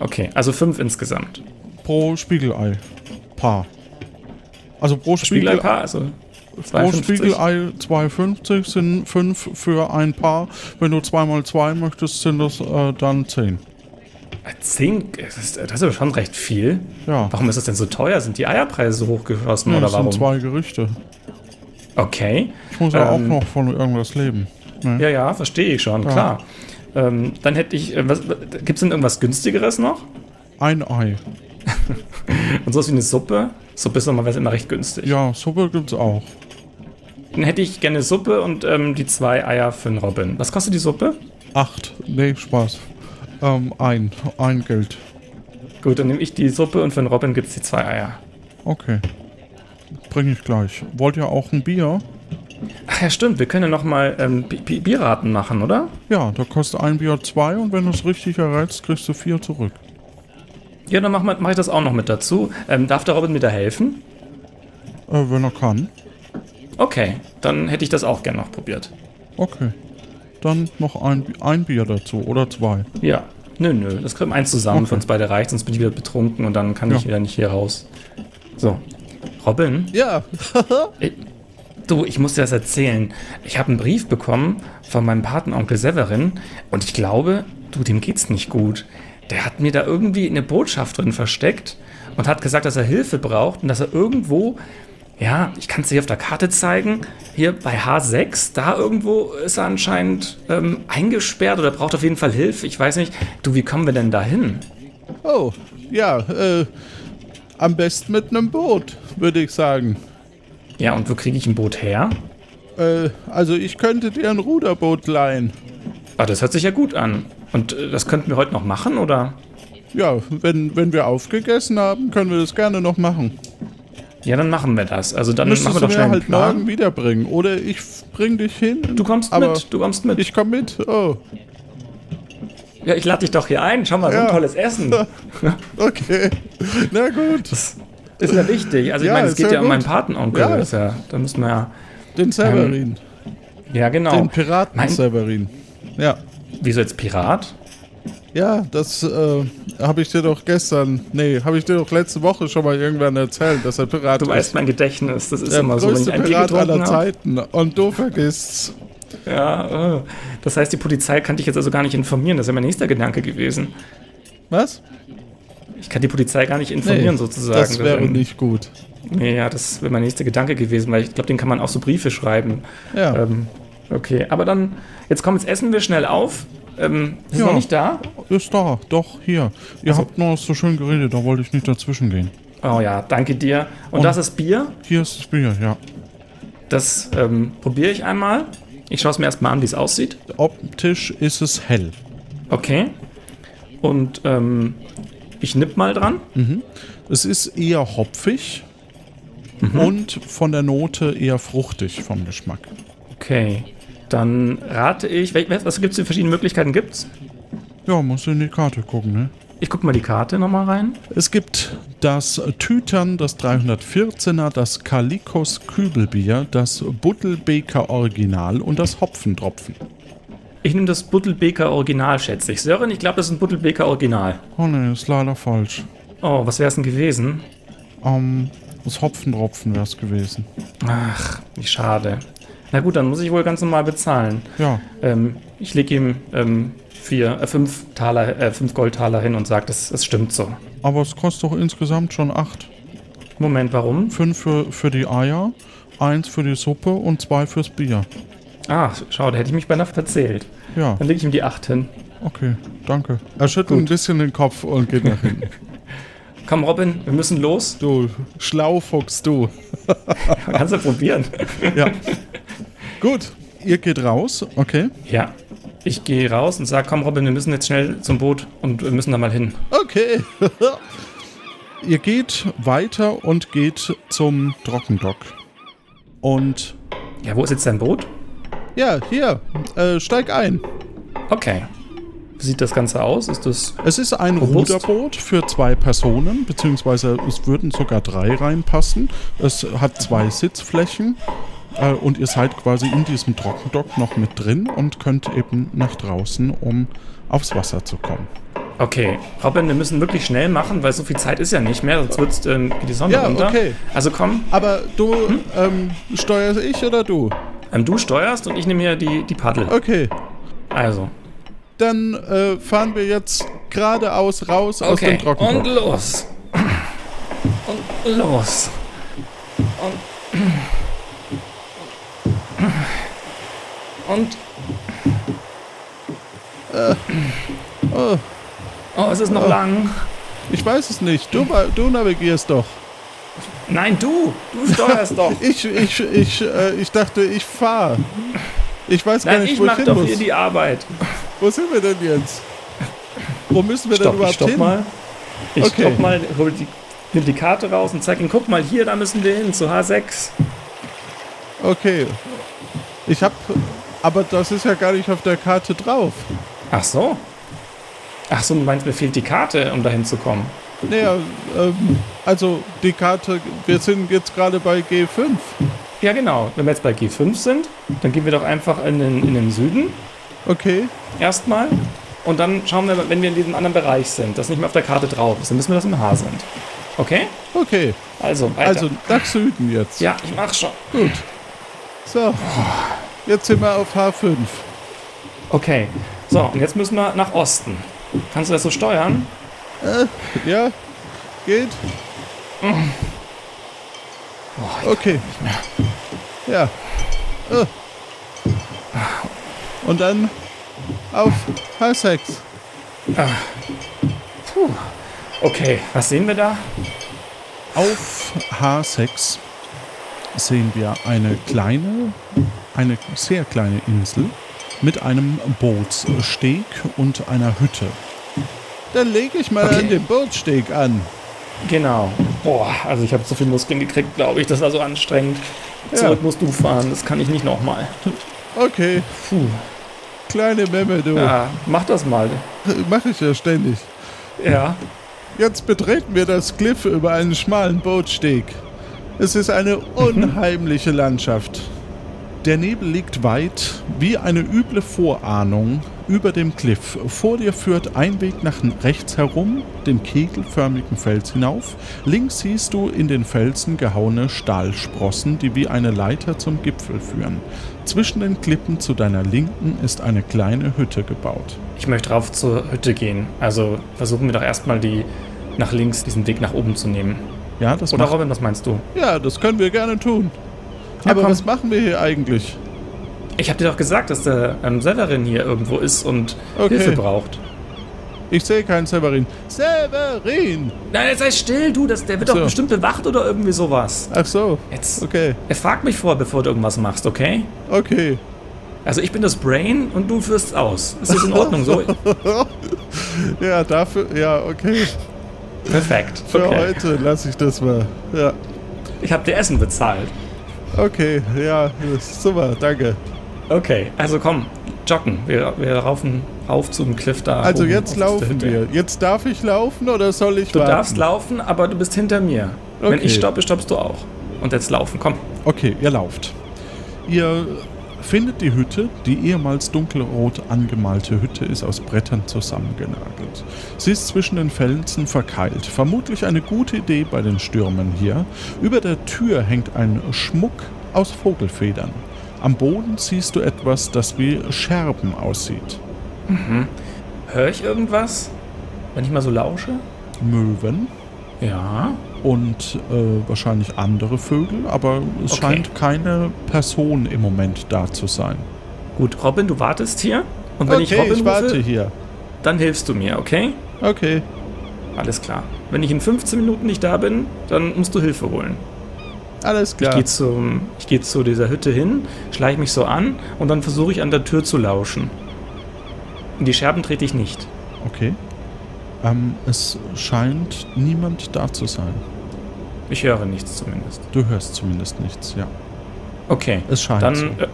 Okay, also fünf insgesamt.
pro Spiegelei-Paar. Also pro Spiegel,
Spiegeleipaar, also
pro
2,50.
Spiegelei 2,50 sind 5 für ein Paar. Wenn du zweimal zwei möchtest, sind das äh, dann 10.
Zehn, das ist, das ist aber schon recht viel.
Ja.
Warum ist das denn so teuer? Sind die Eierpreise so hochgeschossen
Nee,
oder
das
warum?
sind zwei Gerichte.
Okay.
Ich muss ja auch
Ähm,
noch von irgendwas leben. Ne?
Ja, ja, verstehe ich schon,
Ja.
klar. Ähm, dann hätte ich, äh, gibt es denn irgendwas günstigeres noch?
Ein Ei.
Und sowas wie eine Suppe? Suppe ist normalerweise immer recht günstig.
Ja, Suppe gibt's auch.
Dann hätte ich gerne Suppe und ähm, die zwei Eier für den Robin. Was kostet die Suppe?
Acht. Nee, Spaß. Ähm, ein. Ein Geld.
Gut, dann nehme ich die Suppe und für den Robin gibt es die zwei Eier.
Okay. Bring ich gleich. Wollt ihr auch ein Bier?
Ach ja, stimmt, wir können ja nochmal ähm, Bi- Bi- Bierraten machen, oder?
Ja, da kostet ein Bier zwei und wenn du es richtig erreizt, kriegst du vier zurück.
Ja, dann mache mach ich das auch noch mit dazu. Ähm, darf der Robin mir da helfen?
Äh, wenn er kann.
Okay, dann hätte ich das auch gerne noch probiert.
Okay. Dann noch ein, ein Bier dazu oder zwei.
Ja. Nö, nö, das kriegen wir eins zusammen,
Okay.
für uns beide reicht, sonst bin ich wieder betrunken und dann kann ich
Ja.
wieder nicht hier raus. So. Robin,
Ja.
du, ich muss dir das erzählen. Ich habe einen Brief bekommen von meinem Patenonkel Severin und ich glaube, du, dem geht's nicht gut. Der hat mir da irgendwie eine Botschaft drin versteckt und hat gesagt, dass er Hilfe braucht und dass er irgendwo, ja, ich kann es dir auf der Karte zeigen, hier bei H6, da irgendwo ist er anscheinend ähm, eingesperrt oder braucht auf jeden Fall Hilfe. Ich weiß nicht, du, wie kommen wir denn da hin?
Oh, ja, äh, am besten mit einem Boot, würde ich sagen.
Ja, und wo kriege ich ein Boot her?
Äh, also ich könnte dir ein Ruderboot leihen.
Ah, das hört sich ja gut an. Und äh, das könnten wir heute noch machen, oder?
Ja, wenn, wenn wir aufgegessen haben, können wir das gerne noch machen.
Ja, dann machen wir das. Also dann
Müsstest
machen wir doch schnell einen
halt
Plan.
morgen wiederbringen. Oder ich bring dich hin.
Du kommst mit, du kommst mit.
Ich komm mit. Oh,
ja, ich lade dich doch hier ein. Schau mal, so
Ja.
ein tolles Essen.
okay. Na gut.
Ist ja wichtig. Also ich
Ja,
meine, es geht
ja
ja um
gut.
meinen Patenonkel.
Ja.
Das ja, da müssen wir ja.
Den Severin.
Ja, genau.
Den Piraten
Mein-
Severin. Ja.
Wieso jetzt Pirat?
Ja, das äh, habe ich dir doch gestern, nee, habe ich dir doch letzte Woche schon mal irgendwann erzählt, dass er Pirat
Du
ist.
weißt, mein Gedächtnis, das ist
der
immer so, wenn
größte Pirat aller
habe.
Zeiten. Und du vergisst's.
Ja, äh. das heißt, die Polizei kann dich jetzt also gar nicht informieren. Das wäre mein nächster Gedanke gewesen.
Was?
Ich kann die Polizei gar nicht informieren, sozusagen.
Das wäre
wäre-
nicht gut.
Nee, ja, das wäre mein nächster Gedanke gewesen, weil ich glaube, den kann man auch so Briefe schreiben.
Ja.
Ähm, okay, aber dann, jetzt komm, jetzt essen wir schnell auf. Ähm, ist
Ja.
noch nicht da?
Ist da, doch, hier. Ihr
Also-
habt noch so schön geredet, da wollte ich nicht dazwischen gehen.
Oh ja, danke dir. Und,
Und-
das ist Bier.
Hier ist das Bier, ja.
Das ähm, probiere ich einmal. Ich schaue es mir erstmal an, wie es aussieht.
Optisch ist es hell.
Okay. Und ähm, ich nipp mal dran.
Es ist eher hopfig
Mhm.
und von der Note eher fruchtig vom Geschmack.
Okay. Dann rate ich. Was gibt es für verschiedene Möglichkeiten? Gibt's?
Ja, musst du in die Karte gucken, ne?
Ich gucke mal die Karte nochmal rein.
Es gibt das Tütern, das 314er, das Kalikos Kübelbier, das Buttelbeker Original und das Hopfentropfen.
Ich nehme das Buttelbeker Original, schätze ich. Sören, ich glaube, das ist ein Buttelbeker Original.
Oh ne, ist leider falsch.
Oh, was wäre es denn gewesen?
Ähm, das Hopfentropfen wäre es gewesen.
Ach, wie schade. Na gut, dann muss ich wohl ganz normal bezahlen.
Ja,
Ähm, ich lege ihm ähm, vier, äh, fünf, Taler, äh, fünf Goldtaler hin und sage, das, das stimmt so.
aber es kostet doch insgesamt schon acht.
Moment, warum?
Fünf für, für die Eier, eins für die Suppe und zwei fürs Bier.
Ah, schau, da hätte ich mich beinahe verzählt.
Ja,
Dann lege ich ihm die acht hin.
okay, danke. Er schüttelt ein bisschen den Kopf und geht nach hinten.
Komm, Robin, wir müssen los.
Du Schlaufuchs, du.
Kannst du probieren.
Ja. Gut, ihr geht raus, okay.
Ja. Ich gehe raus und sage, komm, Robin, wir müssen jetzt schnell zum Boot und wir müssen da mal hin.
Okay. ihr geht weiter und geht zum Trockendock. Und
Ja, wo ist jetzt dein Boot?
ja, hier, äh, steig ein.
Okay. Wie sieht das Ganze aus? Ist das.
Es ist ein
Robust.
Ruderboot für zwei Personen, beziehungsweise es würden sogar drei reinpassen. Es hat zwei Sitzflächen äh, und ihr seid quasi in diesem Trockendock noch mit drin und könnt eben nach draußen, um aufs Wasser zu kommen.
Okay, Robin, wir müssen wirklich schnell machen, weil so viel Zeit ist ja nicht mehr, sonst wird's, ähm, geht die Sonne
Ja,
runter.
okay.
Also komm,
Aber du, ähm, steuerst ich oder du?
ähm, du steuerst und ich nehme hier die, die Paddel.
Okay,
Also.
dann äh, fahren wir jetzt geradeaus raus aus
Okay,
dem Trockendock.
und los. Und los. Und. Und.
oh.
Oh, es ist noch lang.
Ich weiß es nicht. Du, du navigierst doch.
Nein, du! Du steuerst doch!
Ich, ich, ich, äh, ich dachte, ich fahre. Ich weiß gar
Nein,
nicht,
ich
wo ich hin
doch
muss.
hier die Arbeit.
Wo sind wir denn jetzt? Wo müssen wir denn
Stopp, ich
überhaupt
stopp
hin?
mal. Ich
Okay.
stopp mal, hol die, nimm die Karte raus und zeig ihm, guck mal, hier, da müssen wir hin, zu H6.
Okay. Ich hab. Aber das ist ja gar nicht auf der Karte drauf.
Ach so. Ach so, du meinst, mir fehlt die Karte, um da hinzukommen.
Naja, ähm, also die Karte, wir sind jetzt gerade bei G5.
Ja, genau. Wenn wir jetzt bei G5 sind, dann gehen wir doch einfach in den, in den Süden
Okay.
erstmal. Und dann schauen wir, wenn wir in diesem anderen Bereich sind, das nicht mehr auf der Karte drauf ist, dann wissen wir, wir im H sind. Okay?
Okay.
Also, weiter.
Also nach Süden jetzt.
ja, ich mach schon.
Gut. So. Jetzt sind wir auf H5.
Okay. So, und jetzt müssen wir nach Osten. Kannst du das so steuern?
Ja? Geht? Okay. Ja. Äh. Und dann auf H6.
Okay, was sehen wir da?
Auf H6 sehen wir eine kleine, eine sehr kleine Insel mit einem Bootssteg und einer Hütte. Dann lege ich mal
Okay.
an den Bootssteg an.
Genau. Boah, also ich habe so viel Muskeln gekriegt, glaube ich. Das war so anstrengend.
Ja.
Zurück musst du fahren, das kann ich nicht nochmal.
Okay,
Puh.
kleine Memme, du.
Ja, mach das mal.
Mache ich ja ständig.
Ja.
Jetzt betreten wir das Kliff über einen schmalen Bootsteg. Es ist eine unheimliche Landschaft. Der Nebel liegt weit, wie eine üble Vorahnung, über dem Kliff. Vor dir führt ein Weg nach rechts herum, den kegelförmigen Fels hinauf. Links siehst du in den Felsen gehauene Stahlsprossen, die wie eine Leiter zum Gipfel führen. Zwischen den Klippen zu deiner Linken ist eine kleine Hütte gebaut.
Ich möchte rauf zur Hütte gehen. Also versuchen wir doch erstmal die nach links diesen Weg nach oben zu nehmen.
Ja, das
Oder
macht
Robin, was meinst du?
Ja, das können wir gerne tun.
Ja,
Aber
komm.
was machen wir hier eigentlich?
Ich habe dir doch gesagt, dass der ähm, Severin hier irgendwo ist und
Okay.
Hilfe braucht.
Ich sehe keinen Severin. Severin!
Nein, jetzt sei still, du. Das, der wird
So.
doch bestimmt bewacht oder irgendwie sowas.
Ach so,
Jetzt.
okay,
Er fragt mich vor, bevor du irgendwas machst, okay?
okay.
Also ich bin das Brain und du führst aus. Ist das in Ordnung so?
Ja, dafür, ja, okay.
Perfekt.
Für
Okay.
heute lasse ich das mal. Ja,
Ich habe dir Essen bezahlt.
okay, ja, super, danke.
Okay, also komm, joggen. Wir, wir raufen rauf zum Cliff da.
Also
oben
jetzt
auf
laufen wir. Jetzt darf ich laufen oder soll ich
Du
warten?
darfst laufen, aber du bist hinter mir. Wenn
Okay.
ich stoppe, stoppst du auch. Und jetzt laufen, komm.
Okay, ihr lauft. Ihr findet die Hütte. Die ehemals dunkelrot angemalte Hütte ist aus Brettern zusammengenagelt. Sie ist zwischen den Felsen verkeilt. Vermutlich eine gute Idee bei den Stürmen hier. Über der Tür hängt ein Schmuck aus Vogelfedern. Am Boden siehst du etwas, das wie Scherben aussieht.
Hör ich irgendwas? Wenn ich mal so lausche?
Möwen
Ja.
Und äh, wahrscheinlich andere Vögel, aber es
Okay.
scheint keine Person im Moment da zu sein.
Gut, Robin, du wartest hier. Und wenn ich
okay,
Robin
ich warte
rufe,
hier.
dann hilfst du mir, okay?
Okay.
Alles klar. Wenn ich in 15 Minuten nicht da bin, dann musst du Hilfe holen.
Alles
Ich
klar.
gehe ich gehe zu dieser Hütte hin, schleiche mich so an und dann versuche ich an der Tür zu lauschen. In die Scherben trete ich nicht.
Okay. Ähm, es scheint niemand da zu sein.
Ich höre nichts zumindest.
Du hörst zumindest nichts, ja.
Okay.
Es scheint
Dann
so.
ö-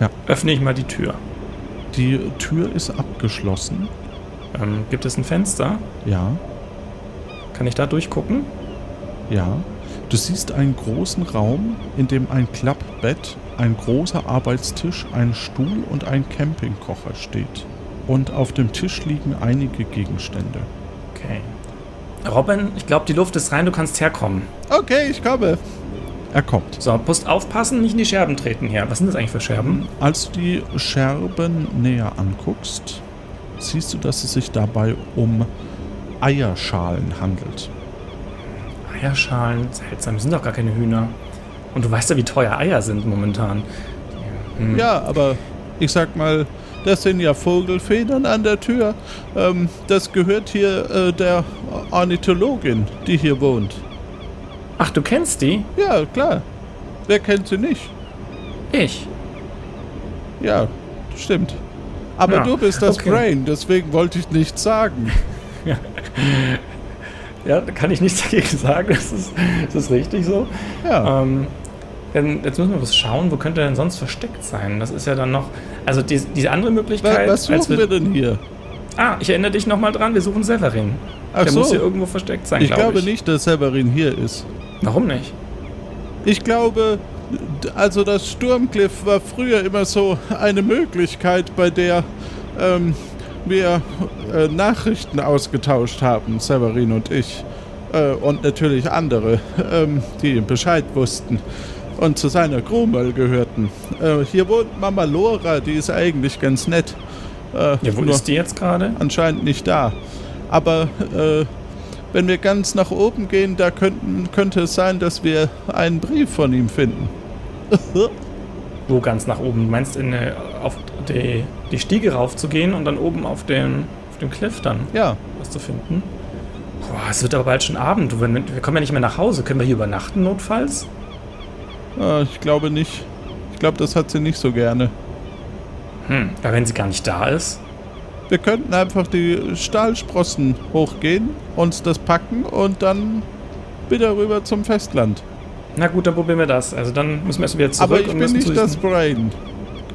Ja.
öffne ich mal die Tür.
Die Tür ist abgeschlossen.
Ähm, gibt es ein Fenster?
Ja,
Kann ich da durchgucken?
ja. Du siehst einen großen Raum, in dem ein Klappbett, ein großer Arbeitstisch, ein Stuhl und ein Campingkocher steht. Und auf dem Tisch liegen einige Gegenstände.
Robin, ich glaube, die Luft ist rein, du kannst herkommen.
Okay, ich komme. Er kommt.
So, musst aufpassen, nicht in die Scherben treten hier. Was sind das eigentlich für Scherben?
Als du die Scherben näher anguckst, siehst du, dass es sich dabei um Eierschalen handelt.
Eierschalen, seltsam, das sind doch gar keine Hühner. Und du weißt ja, wie teuer Eier sind momentan. Hm.
Ja, aber ich sag mal, das sind ja Vogelfedern an der Tür. Ähm, das gehört hier äh, der Ornithologin, die hier wohnt.
Ach, du kennst die?
Ja, klar. Wer kennt sie nicht?
Ich.
Ja, stimmt. Aber
Ja,
du bist das
okay.
Brain, deswegen wollte ich nichts sagen.
Ja, da kann ich nichts dagegen sagen. Das ist, das ist richtig so.
Ja,
Ähm, jetzt müssen wir was schauen, wo könnte er denn sonst versteckt sein? Das ist ja dann noch. Also die, diese andere Möglichkeit.
was suchen wir denn hier?
Ah, ich erinnere dich nochmal dran, wir suchen Severin.
Ach
Der muss hier
so,
irgendwo versteckt sein,
ich
glaub
glaube
ich.
nicht, dass Severin hier ist.
Warum nicht?
Ich glaube, also das Sturmcliff war früher immer so eine Möglichkeit, bei der ähm, wir äh, Nachrichten ausgetauscht haben, Severin und ich. Äh, und natürlich andere, ähm, die Bescheid wussten und zu seiner mal gehörten. Äh, hier wohnt Mama Lora, die ist eigentlich ganz nett. Äh,
Ja, wo ist die jetzt gerade?
anscheinend nicht da. Aber äh, wenn wir ganz nach oben gehen, da könnten, könnte es sein, dass wir einen Brief von ihm finden.
Wo ganz nach oben? Du meinst, in, eine- auf die, die Stiege raufzugehen und dann oben auf dem, auf dem Cliff dann
Ja,
was zu finden? Boah, es wird aber bald schon Abend. Wir kommen ja nicht mehr nach Hause. Können wir hier übernachten, notfalls?
Äh, ich glaube nicht. Ich glaube, das hat sie nicht so gerne.
Hm, aber wenn sie gar nicht da ist?
Wir könnten einfach die Stahlsprossen hochgehen, uns das packen und dann wieder rüber zum Festland.
Na gut, dann probieren wir das. Also dann müssen wir erst wieder zurück
Aber ich
und
bin nicht das Brain.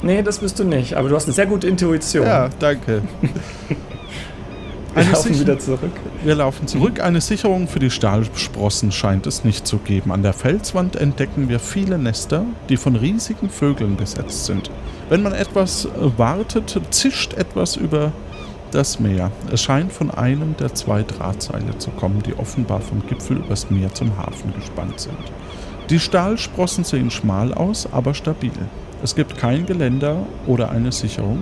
Nee, das bist du nicht. Aber du hast eine sehr gute Intuition.
Ja, danke.
wir
Eine
laufen
Sicher-
wieder zurück.
Wir laufen zurück. Eine Sicherung für die Stahlsprossen scheint es nicht zu geben. An der Felswand entdecken wir viele Nester, die von riesigen Vögeln besetzt sind. Wenn man etwas äh, wartet, zischt etwas über das Meer. Es scheint von einem der zwei Drahtseile zu kommen, die offenbar vom Gipfel übers Meer zum Hafen gespannt sind. Die Stahlsprossen sehen schmal aus, aber stabil. Es gibt kein Geländer oder eine Sicherung.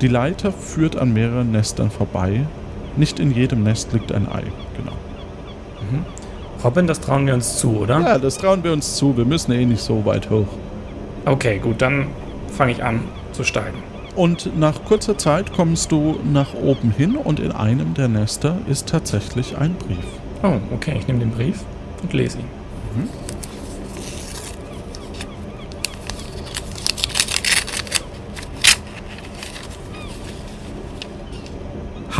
Die Leiter führt an mehreren Nestern vorbei. Nicht in jedem Nest liegt ein Ei. Genau.
Robin, das trauen wir uns zu, oder?
Ja, das trauen wir uns zu. Wir müssen eh nicht so weit hoch.
Okay, gut, dann fange ich an zu steigen.
Und nach kurzer Zeit kommst du nach oben hin und in einem der Nester ist tatsächlich ein Brief.
Oh, okay, ich nehme den Brief und lese ihn.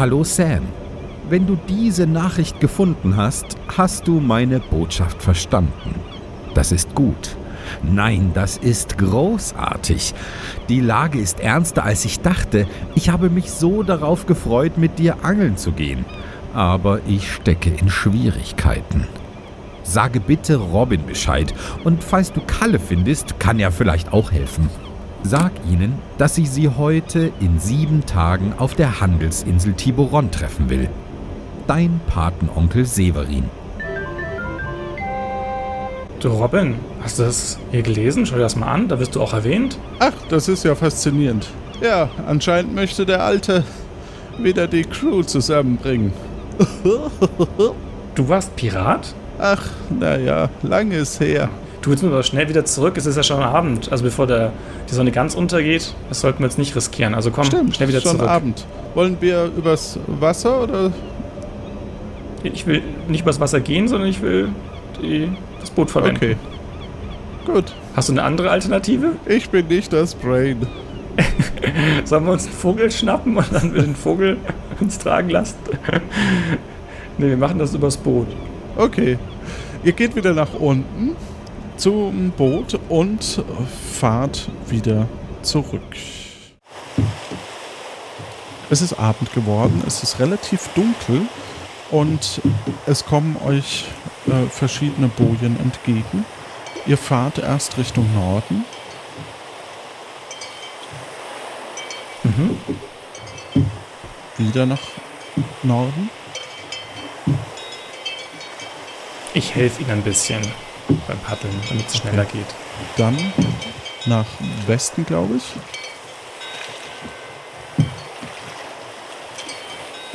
Hallo Sam. Wenn du diese Nachricht gefunden hast, hast du meine Botschaft verstanden. Das ist gut. Nein, das ist großartig. Die Lage ist ernster, als ich dachte. Ich habe mich so darauf gefreut, mit dir angeln zu gehen. Aber ich stecke in Schwierigkeiten. Sage bitte Robin Bescheid. Und falls du Kalle findest, kann er vielleicht auch helfen. Sag ihnen, dass ich sie heute in sieben Tagen auf der Handelsinsel Tiburon treffen will. Dein Patenonkel Severin.
Du, Robin, hast du das hier gelesen? Schau dir das mal an, da wirst du auch erwähnt.
Ach, das ist ja faszinierend. Ja, anscheinend möchte der Alte wieder die Crew zusammenbringen.
Du warst Pirat?
Ach, naja, lang ist her.
Du jetzt müssen wir aber schnell wieder zurück, es ist ja schon Abend. Also bevor der, die Sonne ganz untergeht, das sollten wir jetzt nicht riskieren. Also komm,
Stimmt,
schnell wieder
schon
zurück.
Abend. Wollen wir übers Wasser oder?
Ich will nicht übers Wasser gehen, sondern ich will die, das Boot verwenden.
Okay. Gut.
Hast du eine andere Alternative?
Ich bin nicht das Brain.
Sollen wir uns einen Vogel schnappen und dann den Vogel uns tragen lassen? ne, wir machen das übers Boot.
Okay. Ihr geht wieder nach unten zum Boot und fahrt wieder zurück. Es ist Abend geworden, es ist relativ dunkel und es kommen euch äh, verschiedene Bojen entgegen. Ihr fahrt erst Richtung Norden.
Mhm.
Wieder nach Norden.
Ich helfe ihnen ein bisschen beim Paddeln, damit es schneller geht.
Dann nach Westen, glaube ich.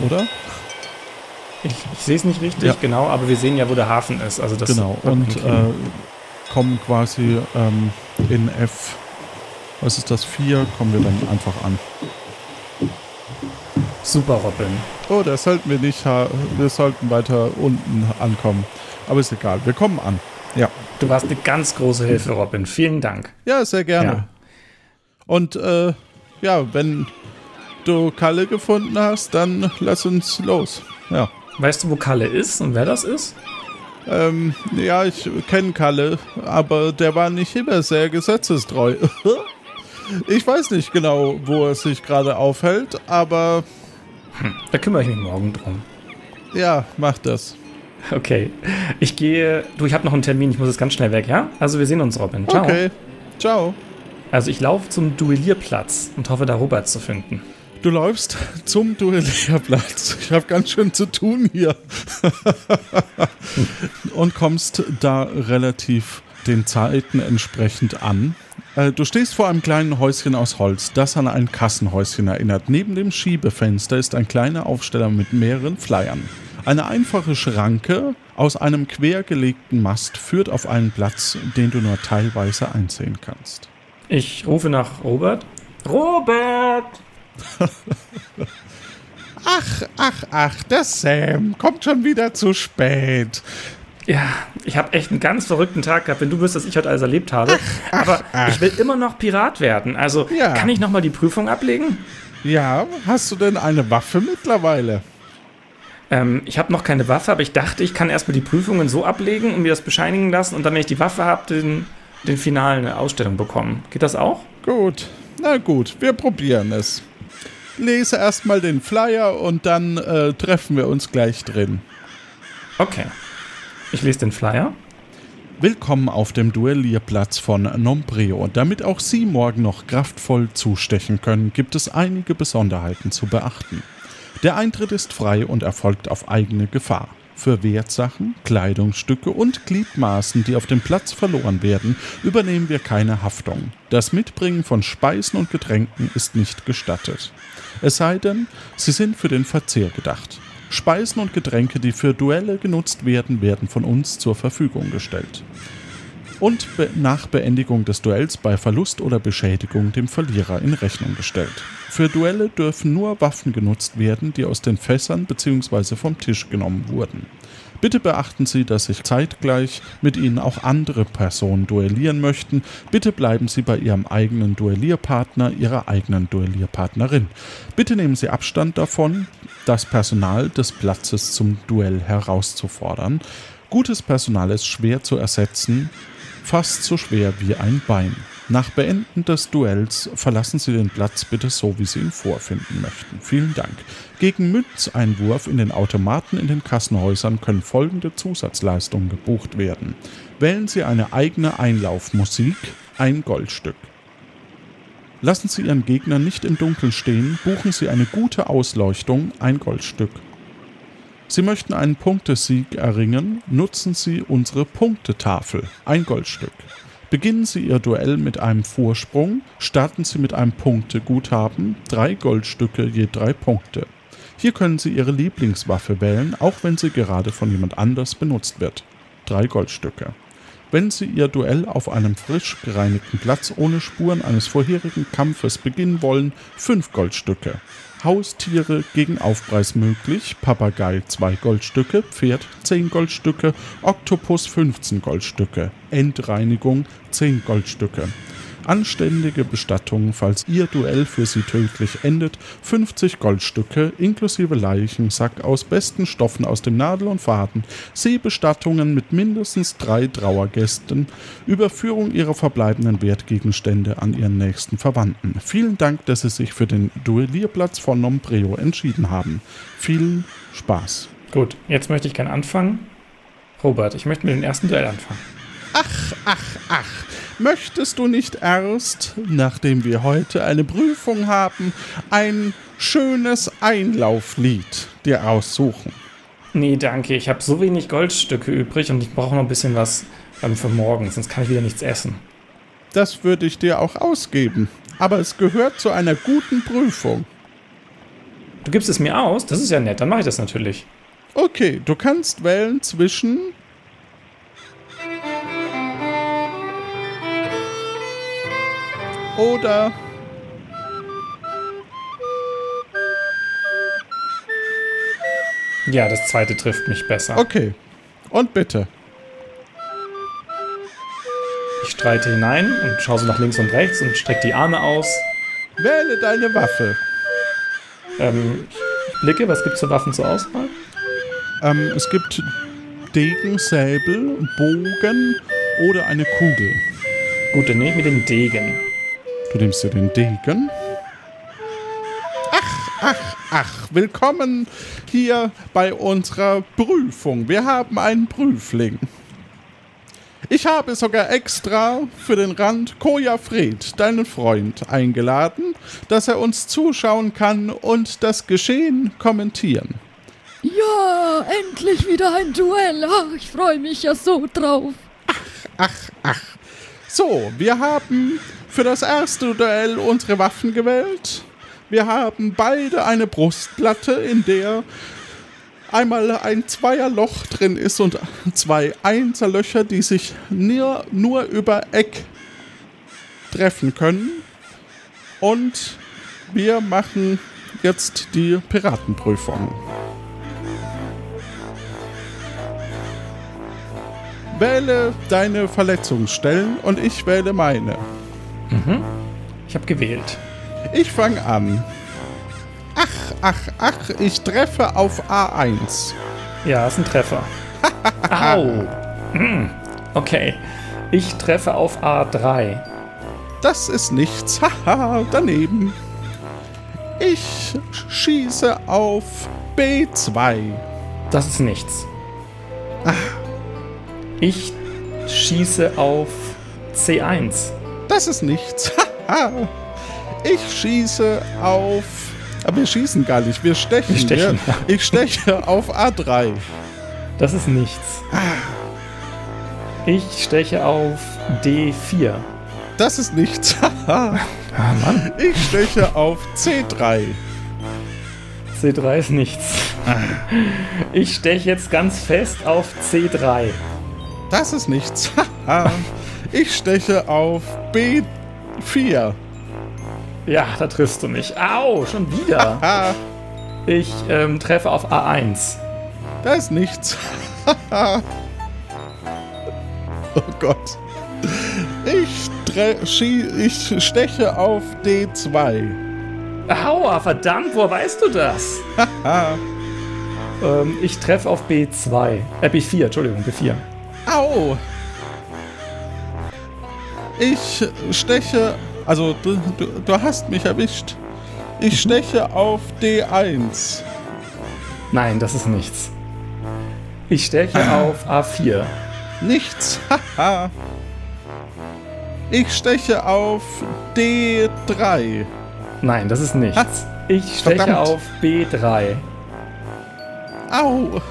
Oder?
Ich, ich sehe es nicht richtig,
Ja.
genau, aber wir sehen ja, wo der Hafen ist. Also das
genau. Und
Okay.
äh, kommen quasi ähm, in F, was ist das, 4, kommen wir dann einfach an.
Super, Robin.
Oh, das sollten wir nicht, wir sollten weiter unten ankommen. Aber ist egal, wir kommen an. Ja.
Du warst eine ganz große Hilfe, Robin. Vielen Dank.
Ja, sehr gerne.
Ja.
Und äh, ja, wenn du Kalle gefunden hast, dann lass uns los. Ja.
Weißt du, wo Kalle ist und wer das ist?
Ähm, ja, ich kenne Kalle, aber der war nicht immer sehr gesetzestreu. ich weiß nicht genau, wo er sich gerade aufhält, aber
Da kümmere ich mich morgen drum.
ja, mach das.
Okay. Ich gehe. Du, ich habe noch einen Termin. Ich muss jetzt ganz schnell weg, ja? Also, wir sehen uns, Robin. Ciao.
Okay, ciao.
Also, ich laufe zum Duellierplatz und hoffe, da Robert zu finden.
Du läufst zum Duellierplatz. Ich habe ganz schön zu tun hier. Und kommst da relativ den Zeiten entsprechend an. Äh, Du stehst vor einem kleinen Häuschen aus Holz, das an ein Kassenhäuschen erinnert. Neben dem Schiebefenster ist ein kleiner Aufsteller mit mehreren Flyern. Eine einfache Schranke aus einem quergelegten Mast führt auf einen Platz, den du nur teilweise einsehen kannst.
Ich rufe nach Robert. Robert!
Ach, ach, ach, der Sam kommt schon wieder zu spät.
Ja, ich habe echt einen ganz verrückten Tag gehabt, wenn du wüsstest, was ich heute alles erlebt habe. Aber
ach.
ich will immer noch Pirat werden. Also,
Ja.
kann ich nochmal die Prüfung ablegen?
Ja, hast du denn eine Waffe mittlerweile?
Ähm, ich habe noch keine Waffe, aber ich dachte, ich kann erstmal die Prüfungen so ablegen und mir das bescheinigen lassen und dann, wenn ich die Waffe habe, den, den finalen eine Ausstellung bekommen. Geht das auch?
Gut, na gut, wir probieren es. Lese erstmal den Flyer und dann äh, treffen wir uns gleich drin.
Okay. Ich lese den Flyer.
Willkommen auf dem Duellierplatz von Nombreo. Damit auch Sie morgen noch kraftvoll zustechen können, gibt es einige Besonderheiten zu beachten. Der Eintritt ist frei und erfolgt auf eigene Gefahr. Für Wertsachen, Kleidungsstücke und Gliedmaßen, die auf dem Platz verloren werden, übernehmen wir keine Haftung. Das Mitbringen von Speisen und Getränken ist nicht gestattet. Es sei denn, sie sind für den Verzehr gedacht. Speisen und Getränke, die für Duelle genutzt werden, werden von uns zur Verfügung gestellt. Und nach Beendigung des Duells bei Verlust oder Beschädigung dem Verlierer in Rechnung gestellt. Für Duelle dürfen nur Waffen genutzt werden, die aus den Fässern bzw. vom Tisch genommen wurden. Bitte beachten Sie, dass sich zeitgleich mit Ihnen auch andere Personen duellieren möchten. Bitte bleiben Sie bei Ihrem eigenen Duellierpartner, Ihrer eigenen Duellierpartnerin. Bitte nehmen Sie Abstand davon, das Personal des Platzes zum Duell herauszufordern. Gutes Personal ist schwer zu ersetzen, fast so schwer wie ein Bein. Nach Beenden des Duells verlassen Sie den Platz bitte so, wie Sie ihn vorfinden möchten. Vielen Dank. Gegen Münzeinwurf in den Automaten in den Kassenhäusern können folgende Zusatzleistungen gebucht werden. Wählen Sie eine eigene Einlaufmusik, ein Goldstück. Lassen Sie Ihren Gegner nicht im Dunkeln stehen, buchen Sie eine gute Ausleuchtung, ein Goldstück. Sie möchten einen Punktesieg erringen, nutzen Sie unsere Punktetafel, ein Goldstück. Beginnen Sie Ihr Duell mit einem Vorsprung, starten Sie mit einem Punkteguthaben, drei Goldstücke je drei Punkte. Hier können Sie Ihre Lieblingswaffe wählen, auch wenn sie gerade von jemand anders benutzt wird. Drei Goldstücke. Wenn Sie Ihr Duell auf einem frisch gereinigten Platz ohne Spuren eines vorherigen Kampfes beginnen wollen, 5 Goldstücke. Haustiere gegen Aufpreis möglich, Papagei 2 Goldstücke, Pferd 10 Goldstücke, Oktopus 15 Goldstücke, Endreinigung 10 Goldstücke. Anständige Bestattung, falls Ihr Duell für Sie tödlich endet, 50 Goldstücke inklusive Leichensack aus besten Stoffen aus dem Nadel und Faden, Seebestattungen mit mindestens drei Trauergästen, Überführung Ihrer verbleibenden Wertgegenstände an Ihren nächsten Verwandten. Vielen Dank, dass Sie sich für den Duellierplatz von Nombreo entschieden haben. Vielen Spaß.
Gut, jetzt möchte ich gerne anfangen. Robert, ich möchte mit dem ersten Duell anfangen.
Ach, ach, ach. Möchtest du nicht erst, nachdem wir heute eine Prüfung haben, ein schönes Einlauflied dir aussuchen?
Nee, danke. Ich habe so wenig Goldstücke übrig und ich brauche noch ein bisschen was ähm, für morgen, sonst kann ich wieder nichts essen.
Das würde ich dir auch ausgeben. Aber es gehört zu einer guten Prüfung.
Du gibst es mir aus? Das ist ja nett, dann mache ich das natürlich.
Okay, du kannst wählen zwischen oder
Ja, das zweite trifft mich besser.
okay. Und bitte.
Ich streite hinein und schaue so nach links und rechts und strecke die Arme aus.
Wähle deine Waffe.
Ähm, ich blicke, was gibt es für Waffen zur Auswahl?
Ähm, es gibt Degen, Säbel, Bogen oder eine Kugel.
Gut, dann nehme ich mir den Degen.
Du nimmst dir den Degen. Ach, ach, ach, willkommen hier bei unserer Prüfung. Wir haben einen Prüfling. Ich habe sogar extra für den Rand Koja Fred, deinen Freund, eingeladen, dass er uns zuschauen kann und das Geschehen kommentieren.
Ja, endlich wieder ein Duell. Ach, ich freue mich ja so drauf.
Ach, ach. So, wir haben für das erste Duell unsere Waffen gewählt. Wir haben beide eine Brustplatte, in der einmal ein Zweierloch drin ist und zwei Einserlöcher, die sich nur, nur über Eck treffen können. Und wir machen jetzt die Piratenprüfung. Wähle deine Verletzungsstellen und ich wähle meine.
Ich habe gewählt.
Ich fange an. Ach, ach, ach, ich treffe auf A1.
Ja, ist ein Treffer. Au. Hm, Okay. Ich treffe auf A3.
Das ist nichts. Haha, daneben. Ich schieße auf B2.
Das ist nichts. Ich schieße auf C1.
Das ist nichts. Ich schieße auf. Aber wir schießen gar nicht, wir stechen.
Wir stechen,
Ja, Ich steche auf A3.
Das ist nichts. Ich steche auf D4.
Das ist nichts.
Ah.
Ich steche auf C3.
C3 ist nichts. Ich steche jetzt ganz fest auf C3.
Das ist nichts. Ich steche auf B4.
Ja, da triffst du mich. Au, schon wieder.
Ah,
Ich ähm, treffe auf A1.
das ist nichts. oh Gott. Ich, ich steche auf D2.
Aua, verdammt, woher weißt du das? ähm, ich treffe auf B2. Äh, B4, Entschuldigung, B4.
Au! Ich steche. Also, du, du, du hast mich erwischt. Ich steche auf D1.
Nein, das ist nichts. Ich steche auf A4.
Nichts. Haha. ich steche auf D3.
Nein, das ist nichts. Ich steche
Verdammt.
auf B3.
Au!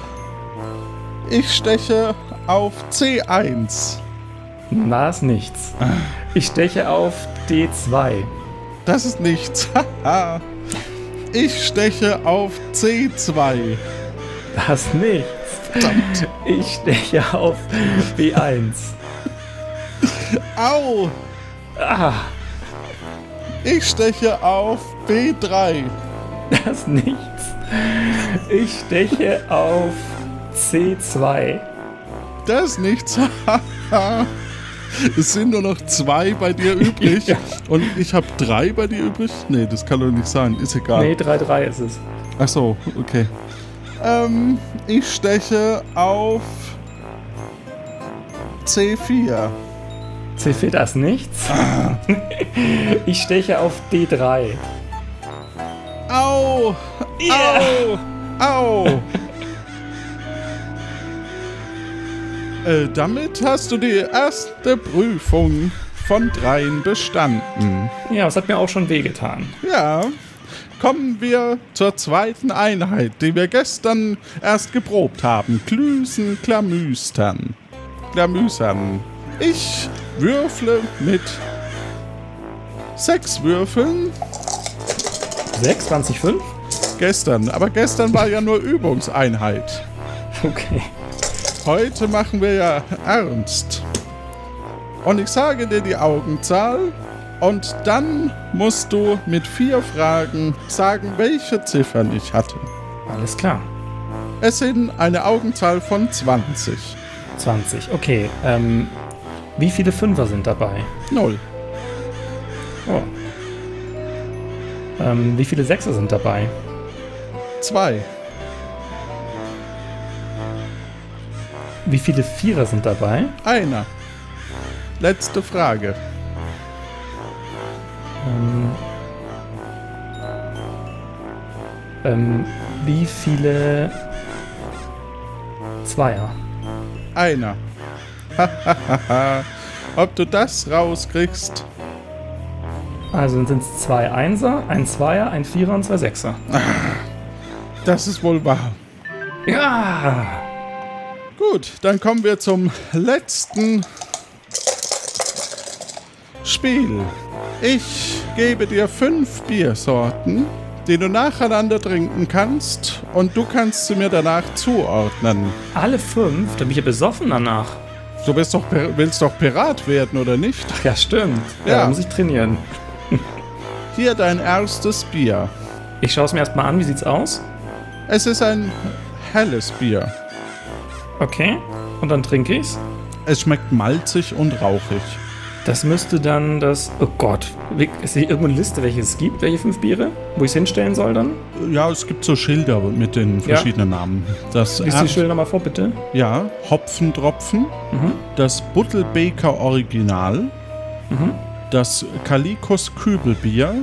Ich steche auf C1.
Na, ist nichts. Ich steche auf D2.
Das ist nichts. Ich steche auf C2.
Das ist nichts.
Verdammt.
Ich steche auf B1.
Au!
Ah,
Ich steche auf B3.
das ist nichts. Ich steche auf C2.
Das ist nichts. es sind nur noch zwei bei dir übrig.
Ja.
Und ich habe drei bei dir übrig? Nee, das kann doch nicht sein. Ist egal.
Nee, 3-3 ist es.
Ach so, okay. Ähm, ich steche auf C4.
C4 das ist nichts. Ich steche auf D3.
Au!
Ja.
Au! Au! Äh, damit hast du die erste Prüfung von dreien bestanden.
Ja, das hat mir auch schon wehgetan.
Ja. Kommen wir zur zweiten Einheit, die wir gestern erst geprobt haben. Klüsen, Klamüstern. Klamüsern. Ich würfle mit sechs Würfeln
6, 20, 5?
gestern. Aber gestern war ja nur Übungseinheit.
Okay.
Heute machen wir ja ernst. Und ich sage dir die Augenzahl und dann musst du mit vier Fragen sagen, welche Ziffern ich hatte.
Alles klar.
Es sind eine Augenzahl von 20.
20. Okay. Ähm, wie viele Fünfer sind dabei?
Null.
Oh. Ähm, wie viele Sechser sind dabei?
Zwei.
Wie viele Vierer sind dabei?
Einer. Letzte Frage.
Ähm, ähm, wie viele Zweier?
Einer. Ob du das rauskriegst?
Also dann sind es zwei Einser, ein Zweier, ein Vierer und zwei Sechser.
Das ist wohl wahr.
Ja!
Gut, dann kommen wir zum letzten Spiel. Ich gebe dir fünf Biersorten, die du nacheinander trinken kannst und du kannst sie mir danach zuordnen.
Alle fünf? Da bin ich ja besoffen danach.
Du bist doch, willst doch Pirat werden, oder nicht?
Ach ja, stimmt. Ja,
Ja.
da muss ich trainieren.
Hier dein erstes Bier.
Ich schaue es mir erstmal an, wie sieht's aus?
Es ist ein helles Bier.
Okay. Und dann trinke ich's.
Es schmeckt malzig und rauchig.
Das müsste dann das. Oh Gott. Ist hier irgendwo eine Liste, welche es gibt? Welche fünf Biere? Wo ich es hinstellen soll dann?
Ja, es gibt so Schilder mit den verschiedenen Namen. Das
Lies die Schilder mal vor, bitte.
Ja, Hopfentropfen,
Mhm.
das Buttelbeker Original,
Mhm.
das Kalikos Kübelbier,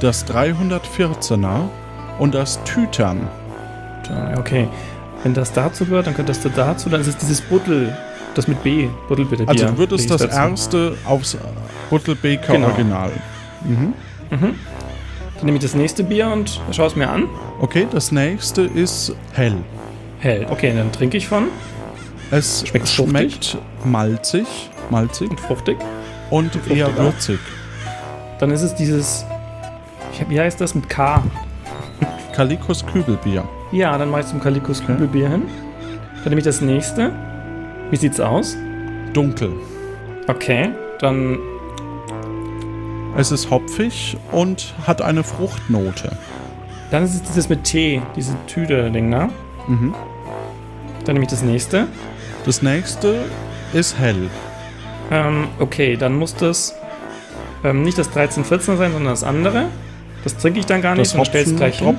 das 314er und das Tütern.
Okay. Wenn das dazu gehört, dann könnte das da dazu. Dann ist es dieses Buttel. Das mit B. Buttelbitter.
Also du würdest das
dazu.
erste aufs Buttelbeker
Genau.
Original. Mhm.
Dann nehme ich das nächste Bier und schaue es mir an.
Okay, das nächste ist hell.
Hell. Okay, dann trinke ich von.
Es
Schmeckt's
schmeckt malzig, malzig
Und fruchtig.
und eher
auch.
würzig.
Dann ist es dieses. Wie heißt das mit K?
Kalikos Kübelbier.
Ja, dann mache ich zum Kalikos Kübelbier hin. Dann nehme ich das nächste. Wie sieht's aus?
Dunkel.
Okay, dann.
Es ist hopfig und hat eine Fruchtnote.
Dann ist es dieses mit T, diese Tüte-Ding, ne?
Mhm.
Dann nehme ich das nächste.
Das nächste ist hell.
Ähm, okay, dann muss das ähm, nicht das 1314 sein, sondern das andere. Das trinke ich dann gar nicht
Das
und stell's gleich hin.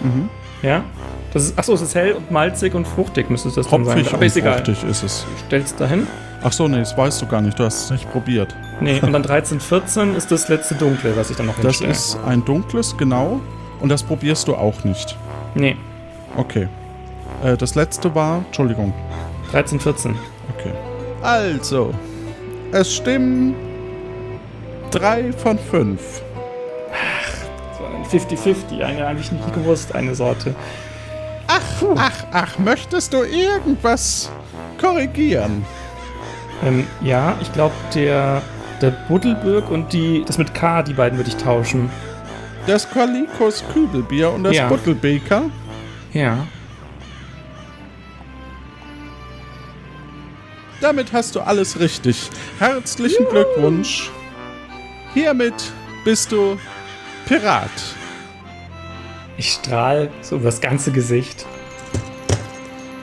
Mhm.
Ja? Das ist, achso, es ist hell und malzig und fruchtig müsste es das Kopfig dann sein. Aber ist egal.
Fruchtig ist es.
Stellst dahin.
Ach so, nee, das weißt du gar nicht. Du hast es nicht probiert.
Nee, und dann 13, 14 ist das letzte Dunkle, was ich dann noch hinstelle.
Das ist ein dunkles, genau. Und das probierst du auch nicht.
Nee.
Okay. Äh, das letzte war, Entschuldigung.
13, 14.
Okay. Also, es stimmen 3 von
5. 50-50, eine habe ich nicht gewusst, eine Sorte.
Ach, ach, ach, möchtest du irgendwas korrigieren?
Ähm, ja, ich glaube, der, der Buddelbürg und die, das mit K, die beiden würde ich tauschen.
Das Qualikos Kübelbier und das
Ja.
Buttelbeker
Ja.
damit hast du alles richtig. Herzlichen Glückwunsch. Hiermit bist du Pirat.
Ich strahl so über das ganze Gesicht.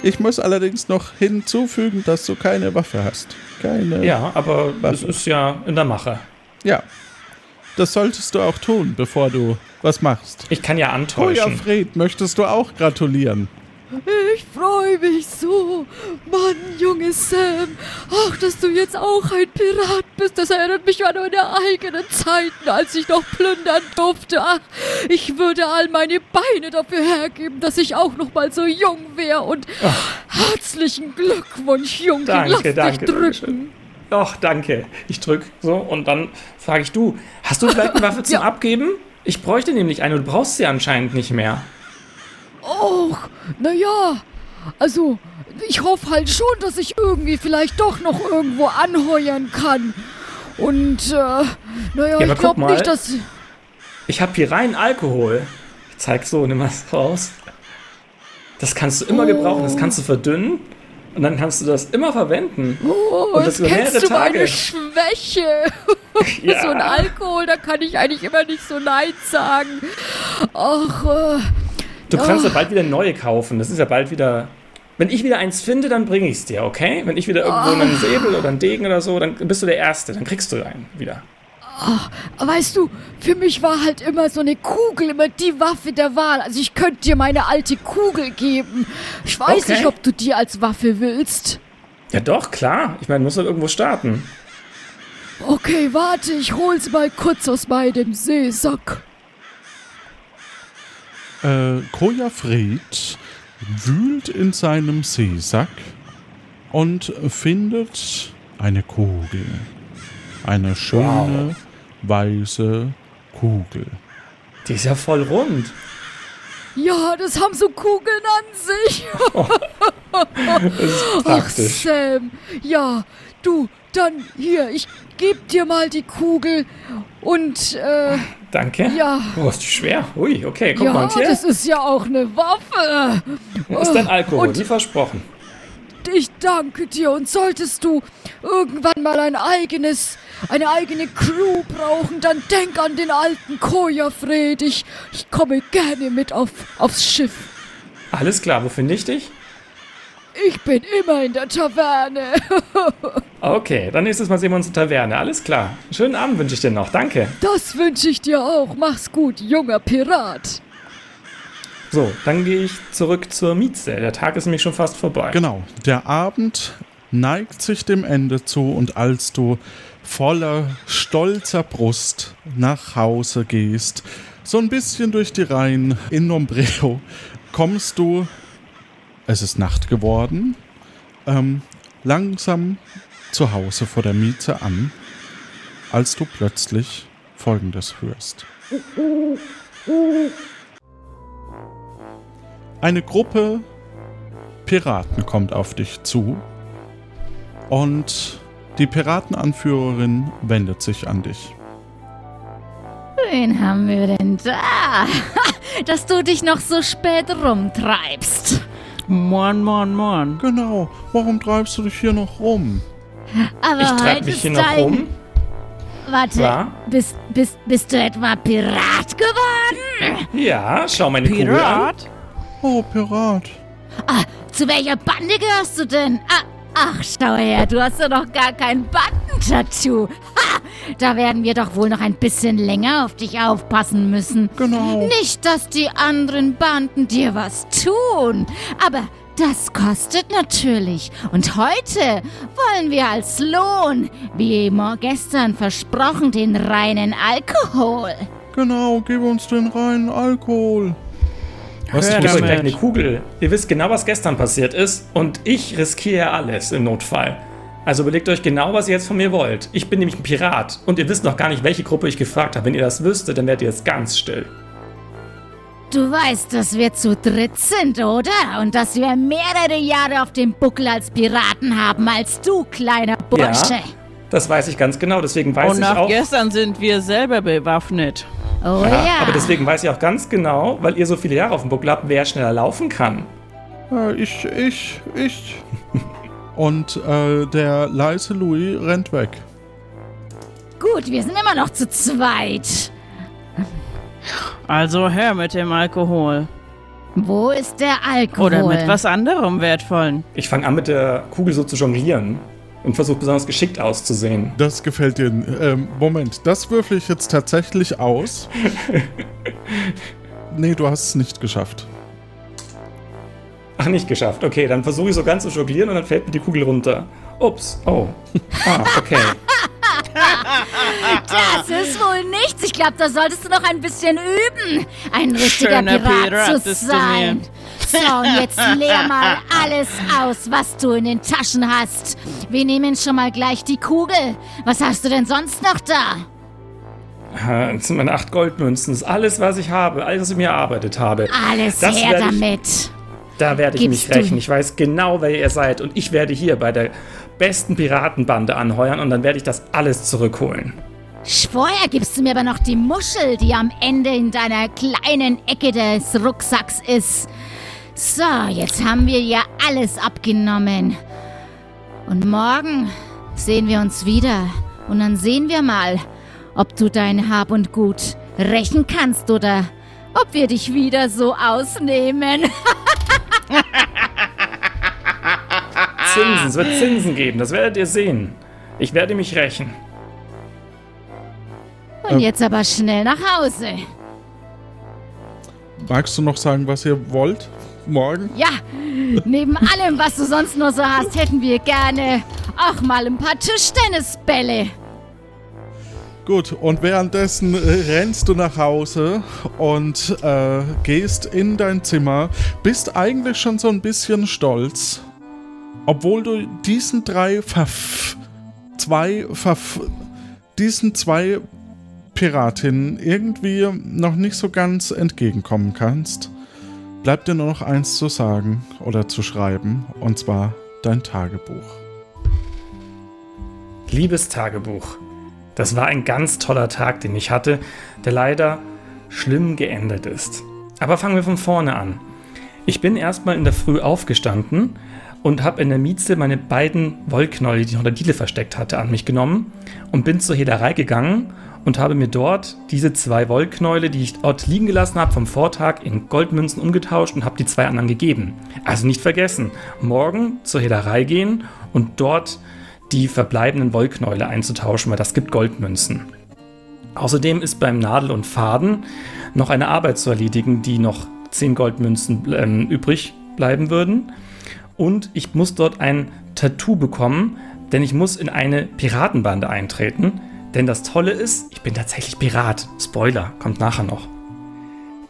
Ich muss allerdings noch hinzufügen, dass du keine Waffe hast. Keine.
Ja, aber das
Waffe.
ist ja in der Mache.
Ja. Das solltest du auch tun, bevor du was machst.
Ich kann ja
Oh
antäuschen.
ja, Fred, möchtest du auch gratulieren?
Ich freue mich so. Mann, junge Sam. Ach, dass du jetzt auch ein Pirat bist. Das erinnert mich an meine eigenen Zeiten, als ich noch plündern durfte. Ach, ich würde all meine Beine dafür hergeben, dass ich auch noch mal so jung wäre. Und herzlichen Glückwunsch, Junge.
Danke,
Lass
danke,
dich drücken.
Ach, danke. Ich drück so und dann frage ich du, hast du vielleicht eine Waffe zum
Ja.
Abgeben? Ich bräuchte nämlich eine, du brauchst sie anscheinend nicht mehr.
Och, naja, also ich hoffe halt schon, dass ich irgendwie vielleicht doch noch irgendwo anheuern kann. Und, äh, naja,
aber
ich glaube nicht, dass...
Ich habe hier rein Alkohol. Ich zeig so, nimm was raus. Das kannst du immer gebrauchen, das kannst du verdünnen und dann kannst du das immer verwenden.
Oh,
Und das
kennst du meine
Tage.
Schwäche.
Ja.
So ein Alkohol, da kann ich eigentlich immer nicht so Nein sagen. Ach, äh,
Du kannst ja
Oh.
bald wieder neue kaufen. Das ist ja bald wieder. Wenn ich wieder eins finde, dann bringe ich es dir, okay? Wenn ich wieder irgendwo
Oh.
einen Säbel oder einen Degen oder so, dann bist du der Erste. Dann kriegst du einen wieder.
weißt du, für mich war halt immer so eine Kugel immer die Waffe der Wahl. Also ich könnte dir meine alte Kugel geben. Ich weiß
Okay.
nicht, ob du die als Waffe willst.
Ja, doch, klar. Ich meine, muss doch irgendwo starten.
Okay, warte, ich hol's mal kurz aus meinem Seesack.
Äh, Koja Fred wühlt in seinem Seesack und findet eine Kugel. Eine schöne, weiße Kugel.
Die ist ja voll rund.
Ja, das haben so Kugeln an sich.
Das ist
Ach,
praktisch.
Sam. Ja, du, dann hier, ich geb dir mal die Kugel und, äh,
Danke.
ja.
Oh, ist die schwer. Ui, okay, guck
ja,
mal. Und hier
das ist ja auch eine Waffe.
ist dein Alkohol,
Und-
wie versprochen.
Ich danke dir und solltest du irgendwann mal ein eigenes, eine eigene Crew brauchen, dann denk an den alten Koja Fred. Ich, ich komme gerne mit auf, aufs Schiff.
Alles klar, wo finde ich dich?
Ich bin immer in der Taverne.
Okay, dann nächstes Mal sehen wir uns in der Taverne. Alles klar. Schönen Abend wünsche ich dir noch. Danke.
Das wünsche ich dir auch. Mach's gut, junger Pirat.
So, dann gehe ich zurück zur Mieze. Der Tag ist nämlich schon fast vorbei.
Genau, der Abend neigt sich dem Ende zu und als du voller stolzer Brust nach Hause gehst, so ein bisschen durch die Reihen in Nombreo, kommst du, es ist Nacht geworden, ähm, langsam zu Hause vor der Miete an, als du plötzlich Folgendes hörst. Eine Gruppe Piraten kommt auf dich zu und die Piratenanführerin wendet sich an dich.
Wen haben wir denn da? Dass du dich noch so spät rumtreibst.
Moin, moin, moin.
Genau, warum treibst du dich hier noch rum?
Aber
Ich treibe mich hier noch rum.
Warte,
Ja?
bist, bist, bist du etwa Pirat geworden?
Ja, schau meine Kugel an.
Pirat?
Oh, Pirat.
Ah, zu welcher Bande gehörst du denn? Ah, ach, schau her, du hast ja noch gar kein Bandentattoo. Da werden wir doch wohl noch ein bisschen länger auf dich aufpassen müssen.
Genau.
Nicht, dass die anderen Banden dir was tun, aber das kostet natürlich. Und heute wollen wir als Lohn, wie gestern versprochen, den reinen Alkohol.
Genau, gib uns den reinen Alkohol.
Was,
damit.
gleich eine Kugel. Ihr wisst genau, was gestern passiert ist und ich riskiere alles im Notfall. Also überlegt euch genau, was ihr jetzt von mir wollt. Ich bin nämlich ein Pirat und ihr wisst noch gar nicht, welche Gruppe ich gefragt habe. Wenn ihr das wüsstet, dann werdet ihr jetzt ganz still.
Du weißt, dass wir zu dritt sind, oder? Und dass wir mehrere Jahre auf dem Buckel als Piraten haben, als du, kleiner Bursche.
Ja, das weiß ich ganz genau. Deswegen weiß
Und
ich auch.
gestern sind wir selber bewaffnet.
Oh
Ja,
ja.
Aber deswegen weiß ich auch ganz genau, weil ihr so viele Jahre auf dem Buckel habt, wer schneller laufen kann.
Äh, ich, ich, ich. Und äh, der leise Louis rennt weg.
Gut, wir sind immer noch zu zweit.
Also her mit dem Alkohol.
Wo ist der Alkohol?
Oder mit was anderem Wertvollen.
Ich fange an mit der Kugel so zu jonglieren und versuche besonders geschickt auszusehen.
Das gefällt dir. Ähm, Moment, das würfel ich jetzt tatsächlich aus. nee, du hast es nicht geschafft.
Ach, nicht geschafft. Okay, dann versuche ich so ganz zu jonglieren und dann fällt mir die Kugel runter. Ups. Oh. Ah, okay.
Das ist wohl nichts. Ich glaube, da solltest du noch ein bisschen üben. Ein richtiger
Schöner
Pirat,
Pirat
zu sein. So, und jetzt leer mal alles aus, was du in den Taschen hast. Wir nehmen schon mal gleich die Kugel. Was hast du denn sonst noch da?
Das sind meine acht Goldmünzen. Das ist alles, was ich habe. Alles, was ich mir erarbeitet habe.
Alles
Das
her damit.
Da werde ich
Gibst
mich rächen. Ich weiß genau, wer ihr seid. Und ich werde hier bei der besten Piratenbande anheuern und dann werde ich das alles zurückholen.
Vorher gibst du mir aber noch die Muschel, die am Ende in deiner kleinen Ecke des Rucksacks ist. So, jetzt haben wir ja alles abgenommen. Und morgen sehen wir uns wieder. Und dann sehen wir mal, ob du dein Hab und Gut rächen kannst oder ob wir dich wieder so ausnehmen.
Zinsen, es wird Zinsen geben. Das werdet ihr sehen. Ich werde mich rächen.
Und jetzt aber schnell nach Hause.
Magst du noch sagen, was ihr wollt? Morgen?
Ja, neben allem, was du sonst nur so hast, hätten wir gerne auch mal ein paar Tischtennisbälle.
Gut, und währenddessen äh, rennst du nach Hause und äh, gehst in dein Zimmer, bist eigentlich schon so ein bisschen stolz, obwohl du diesen drei Verf zwei Verf diesen zwei Piratinnen irgendwie noch nicht so ganz entgegenkommen kannst. Bleibt dir nur noch eins zu sagen oder zu schreiben, und zwar dein Tagebuch.
Liebes Tagebuch, das war ein ganz toller Tag, den ich hatte, der leider schlimm geendet ist. Aber fangen wir von vorne an. Ich bin erstmal in der Früh aufgestanden und habe in der Mieze meine beiden Wollknäuel, die ich unter Diele versteckt hatte, an mich genommen und bin zur Hederei gegangen und habe mir dort diese zwei Wollknäule, die ich dort liegen gelassen habe vom Vortag, in Goldmünzen umgetauscht und habe die zwei anderen gegeben. Also nicht vergessen, morgen zur Hederei gehen und dort die verbleibenden Wollknäule einzutauschen, weil das gibt Goldmünzen. Außerdem ist beim Nadel und Faden noch eine Arbeit zu erledigen, die noch 10 Goldmünzen ähm, übrig bleiben würden. Und ich muss dort ein Tattoo bekommen, denn ich muss in eine Piratenbande eintreten. Denn das Tolle ist, ich bin tatsächlich Pirat. Spoiler, kommt nachher noch.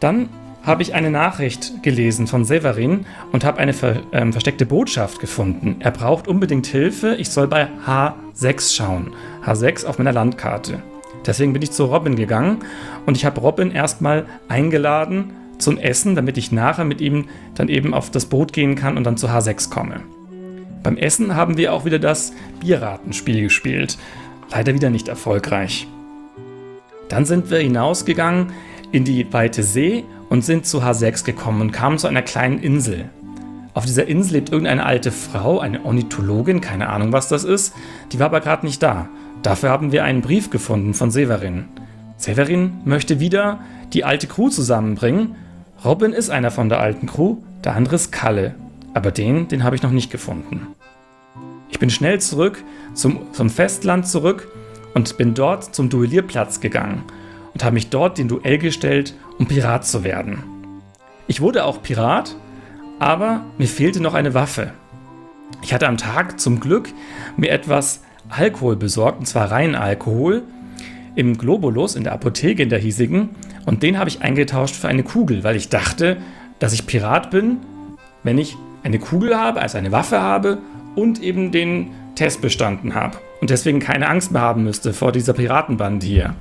Dann habe ich eine Nachricht gelesen von Severin und habe eine ver ähm, versteckte Botschaft gefunden. Er braucht unbedingt Hilfe. Ich soll bei H6 schauen. H6 auf meiner Landkarte. Deswegen bin ich zu Robin gegangen und ich habe Robin erstmal eingeladen zum Essen, damit ich nachher mit ihm dann eben auf das Boot gehen kann und dann zu H6 komme. Beim Essen haben wir auch wieder das Bierratenspiel gespielt. Leider wieder nicht erfolgreich. Dann sind wir hinausgegangen in die weite See und sind zu H6 gekommen und kamen zu einer kleinen Insel. Auf dieser Insel lebt irgendeine alte Frau, eine Ornithologin, keine Ahnung, was das ist. Die war aber gerade nicht da. Dafür haben wir einen Brief gefunden von Severin. Severin möchte wieder die alte Crew zusammenbringen. Robin ist einer von der alten Crew, der andere ist Kalle. Aber den, den habe ich noch nicht gefunden. Ich bin schnell zurück zum, zum Festland zurück und bin dort zum Duellierplatz gegangen und habe mich dort den Duell gestellt, um Pirat zu werden. Ich wurde auch Pirat, aber mir fehlte noch eine Waffe. Ich hatte am Tag zum Glück mir etwas Alkohol besorgt, und zwar reinen Alkohol, im Globulus in der Apotheke in der hiesigen, und den habe ich eingetauscht für eine Kugel, weil ich dachte, dass ich Pirat bin, wenn ich eine Kugel habe, also eine Waffe habe und eben den Test bestanden habe und deswegen keine Angst mehr haben müsste vor dieser Piratenbande hier.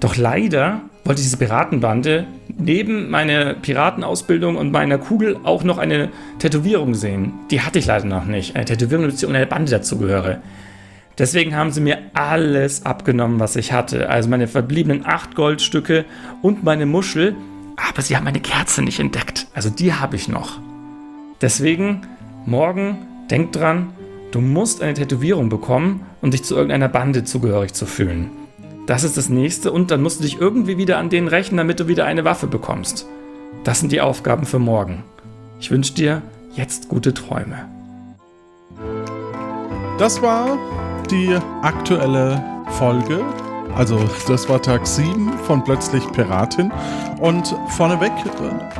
Doch leider wollte diese Piratenbande neben meiner Piratenausbildung und meiner Kugel auch noch eine Tätowierung sehen. Die hatte ich leider noch nicht. Eine Tätowierung, damit ich einer Bande dazugehöre. Deswegen haben sie mir alles abgenommen, was ich hatte. Also meine verbliebenen acht Goldstücke und meine Muschel. Aber sie haben meine Kerze nicht entdeckt. Also die habe ich noch. Deswegen, morgen, denkt dran, Du musst eine Tätowierung bekommen, um dich zu irgendeiner Bande zugehörig zu fühlen. Das ist das nächste und dann musst du dich irgendwie wieder an denen rächen, damit du wieder eine Waffe bekommst. Das sind die Aufgaben für morgen. Ich wünsche dir jetzt gute Träume.
Das war die aktuelle Folge. Also, das war Tag 7 von Plötzlich Piratin. Und vorneweg,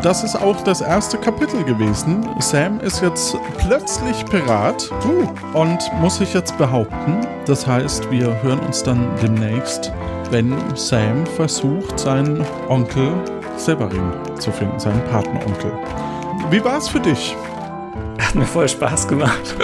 das ist auch das erste Kapitel gewesen. Sam ist jetzt plötzlich Pirat uh, und muss sich jetzt behaupten. Das heißt, wir hören uns dann demnächst, wenn Sam versucht, seinen Onkel Severin zu finden, seinen Patenonkel. Wie war es für dich?
Hat mir voll Spaß gemacht.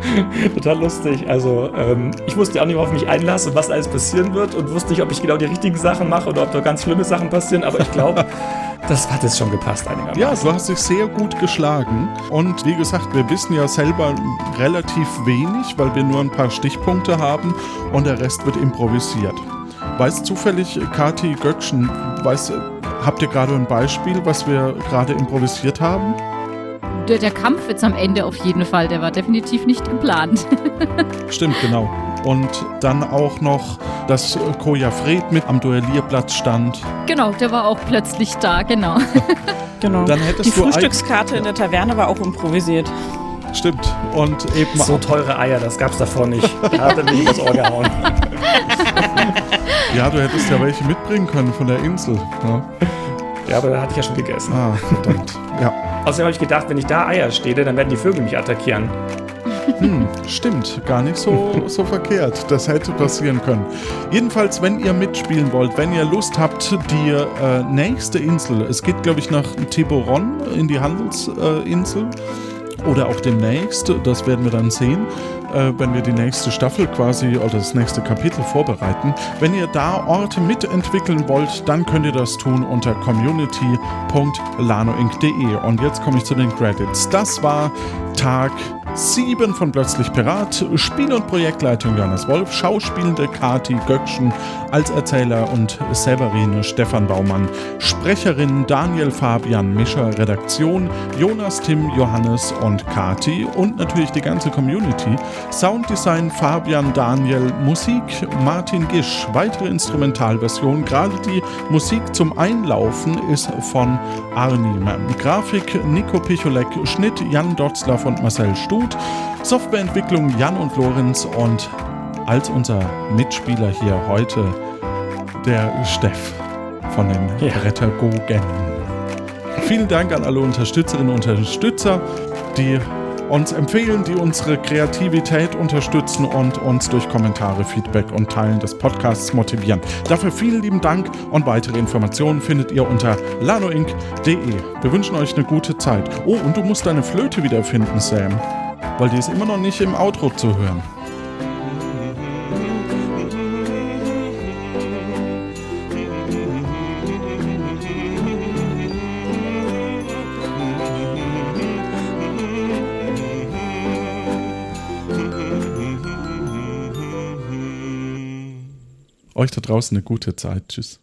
Total lustig. Also, ähm, ich wusste auch nicht, worauf ich mich einlasse und was alles passieren wird und wusste nicht, ob ich genau die richtigen Sachen mache oder ob da ganz schlimme Sachen passieren, aber ich glaube, das hat jetzt schon gepasst einigermaßen.
Ja, du hast dich sehr gut geschlagen. Und wie gesagt, wir wissen ja selber relativ wenig, weil wir nur ein paar Stichpunkte haben und der Rest wird improvisiert. Weiß zufällig, Kati Göckchen, weiß, habt ihr gerade ein Beispiel, was wir gerade improvisiert haben?
Der, der Kampf jetzt am Ende auf jeden Fall, der war definitiv nicht geplant.
Stimmt, genau. Und dann auch noch, dass Koja Fred mit am Duellierplatz stand.
genau, der war auch plötzlich da, genau.
Genau.
Dann hättest
die Frühstückskarte in der Taverne war auch improvisiert.
Stimmt. Und eben
So teure Eier, das gab's davor nicht. Da hat er mich übers Ohr gehauen.
Ja, du hättest ja welche mitbringen können von der Insel. Ja.
Ja, aber da hatte ich ja schon gegessen.
Ah, verdammt. Ja.
Außerdem habe ich gedacht, wenn ich da Eier stehle, dann werden die Vögel mich attackieren.
Hm, stimmt, gar nicht so, so verkehrt. Das hätte passieren können. Jedenfalls, wenn ihr mitspielen wollt, wenn ihr Lust habt, die äh, nächste Insel, es geht, glaube ich, nach Tiburon in die Handelsinsel. Äh, oder auch demnächst, das werden wir dann sehen, äh, wenn wir die nächste Staffel quasi oder das nächste Kapitel vorbereiten. Wenn ihr da Orte mitentwickeln wollt, dann könnt ihr das tun unter community.lanoinc.de. Und jetzt komme ich zu den Credits. Das war Tag 7 von Plötzlich Pirat, Spiel- und Projektleitung Johannes Wolf, Schauspielende Kati Göckchen, als Erzähler und Severine Stefan Baumann, Sprecherin Daniel Fabian Mischer, Redaktion Jonas, Tim, Johannes und Kati und natürlich die ganze Community, Sounddesign Fabian Daniel, Musik Martin Gisch, weitere Instrumentalversion, gerade die Musik zum Einlaufen ist von Arnim, Grafik Nico Picholek, Schnitt Jan Dotzlaff und Marcel Stut, Softwareentwicklung Jan und Lorenz und als unser Mitspieler hier heute der Steff von den
Ja.
Rettagogen. Vielen Dank an alle Unterstützerinnen und Unterstützer, die uns empfehlen, die unsere Kreativität unterstützen und uns durch Kommentare, Feedback und Teilen des Podcasts motivieren. Dafür vielen lieben Dank und weitere Informationen findet ihr unter lanoinc.de. Wir wünschen euch eine gute Zeit. Oh, und du musst deine Flöte wiederfinden, Sam, weil die ist immer noch nicht im Outro zu hören. Euch da draußen eine gute Zeit. Tschüss.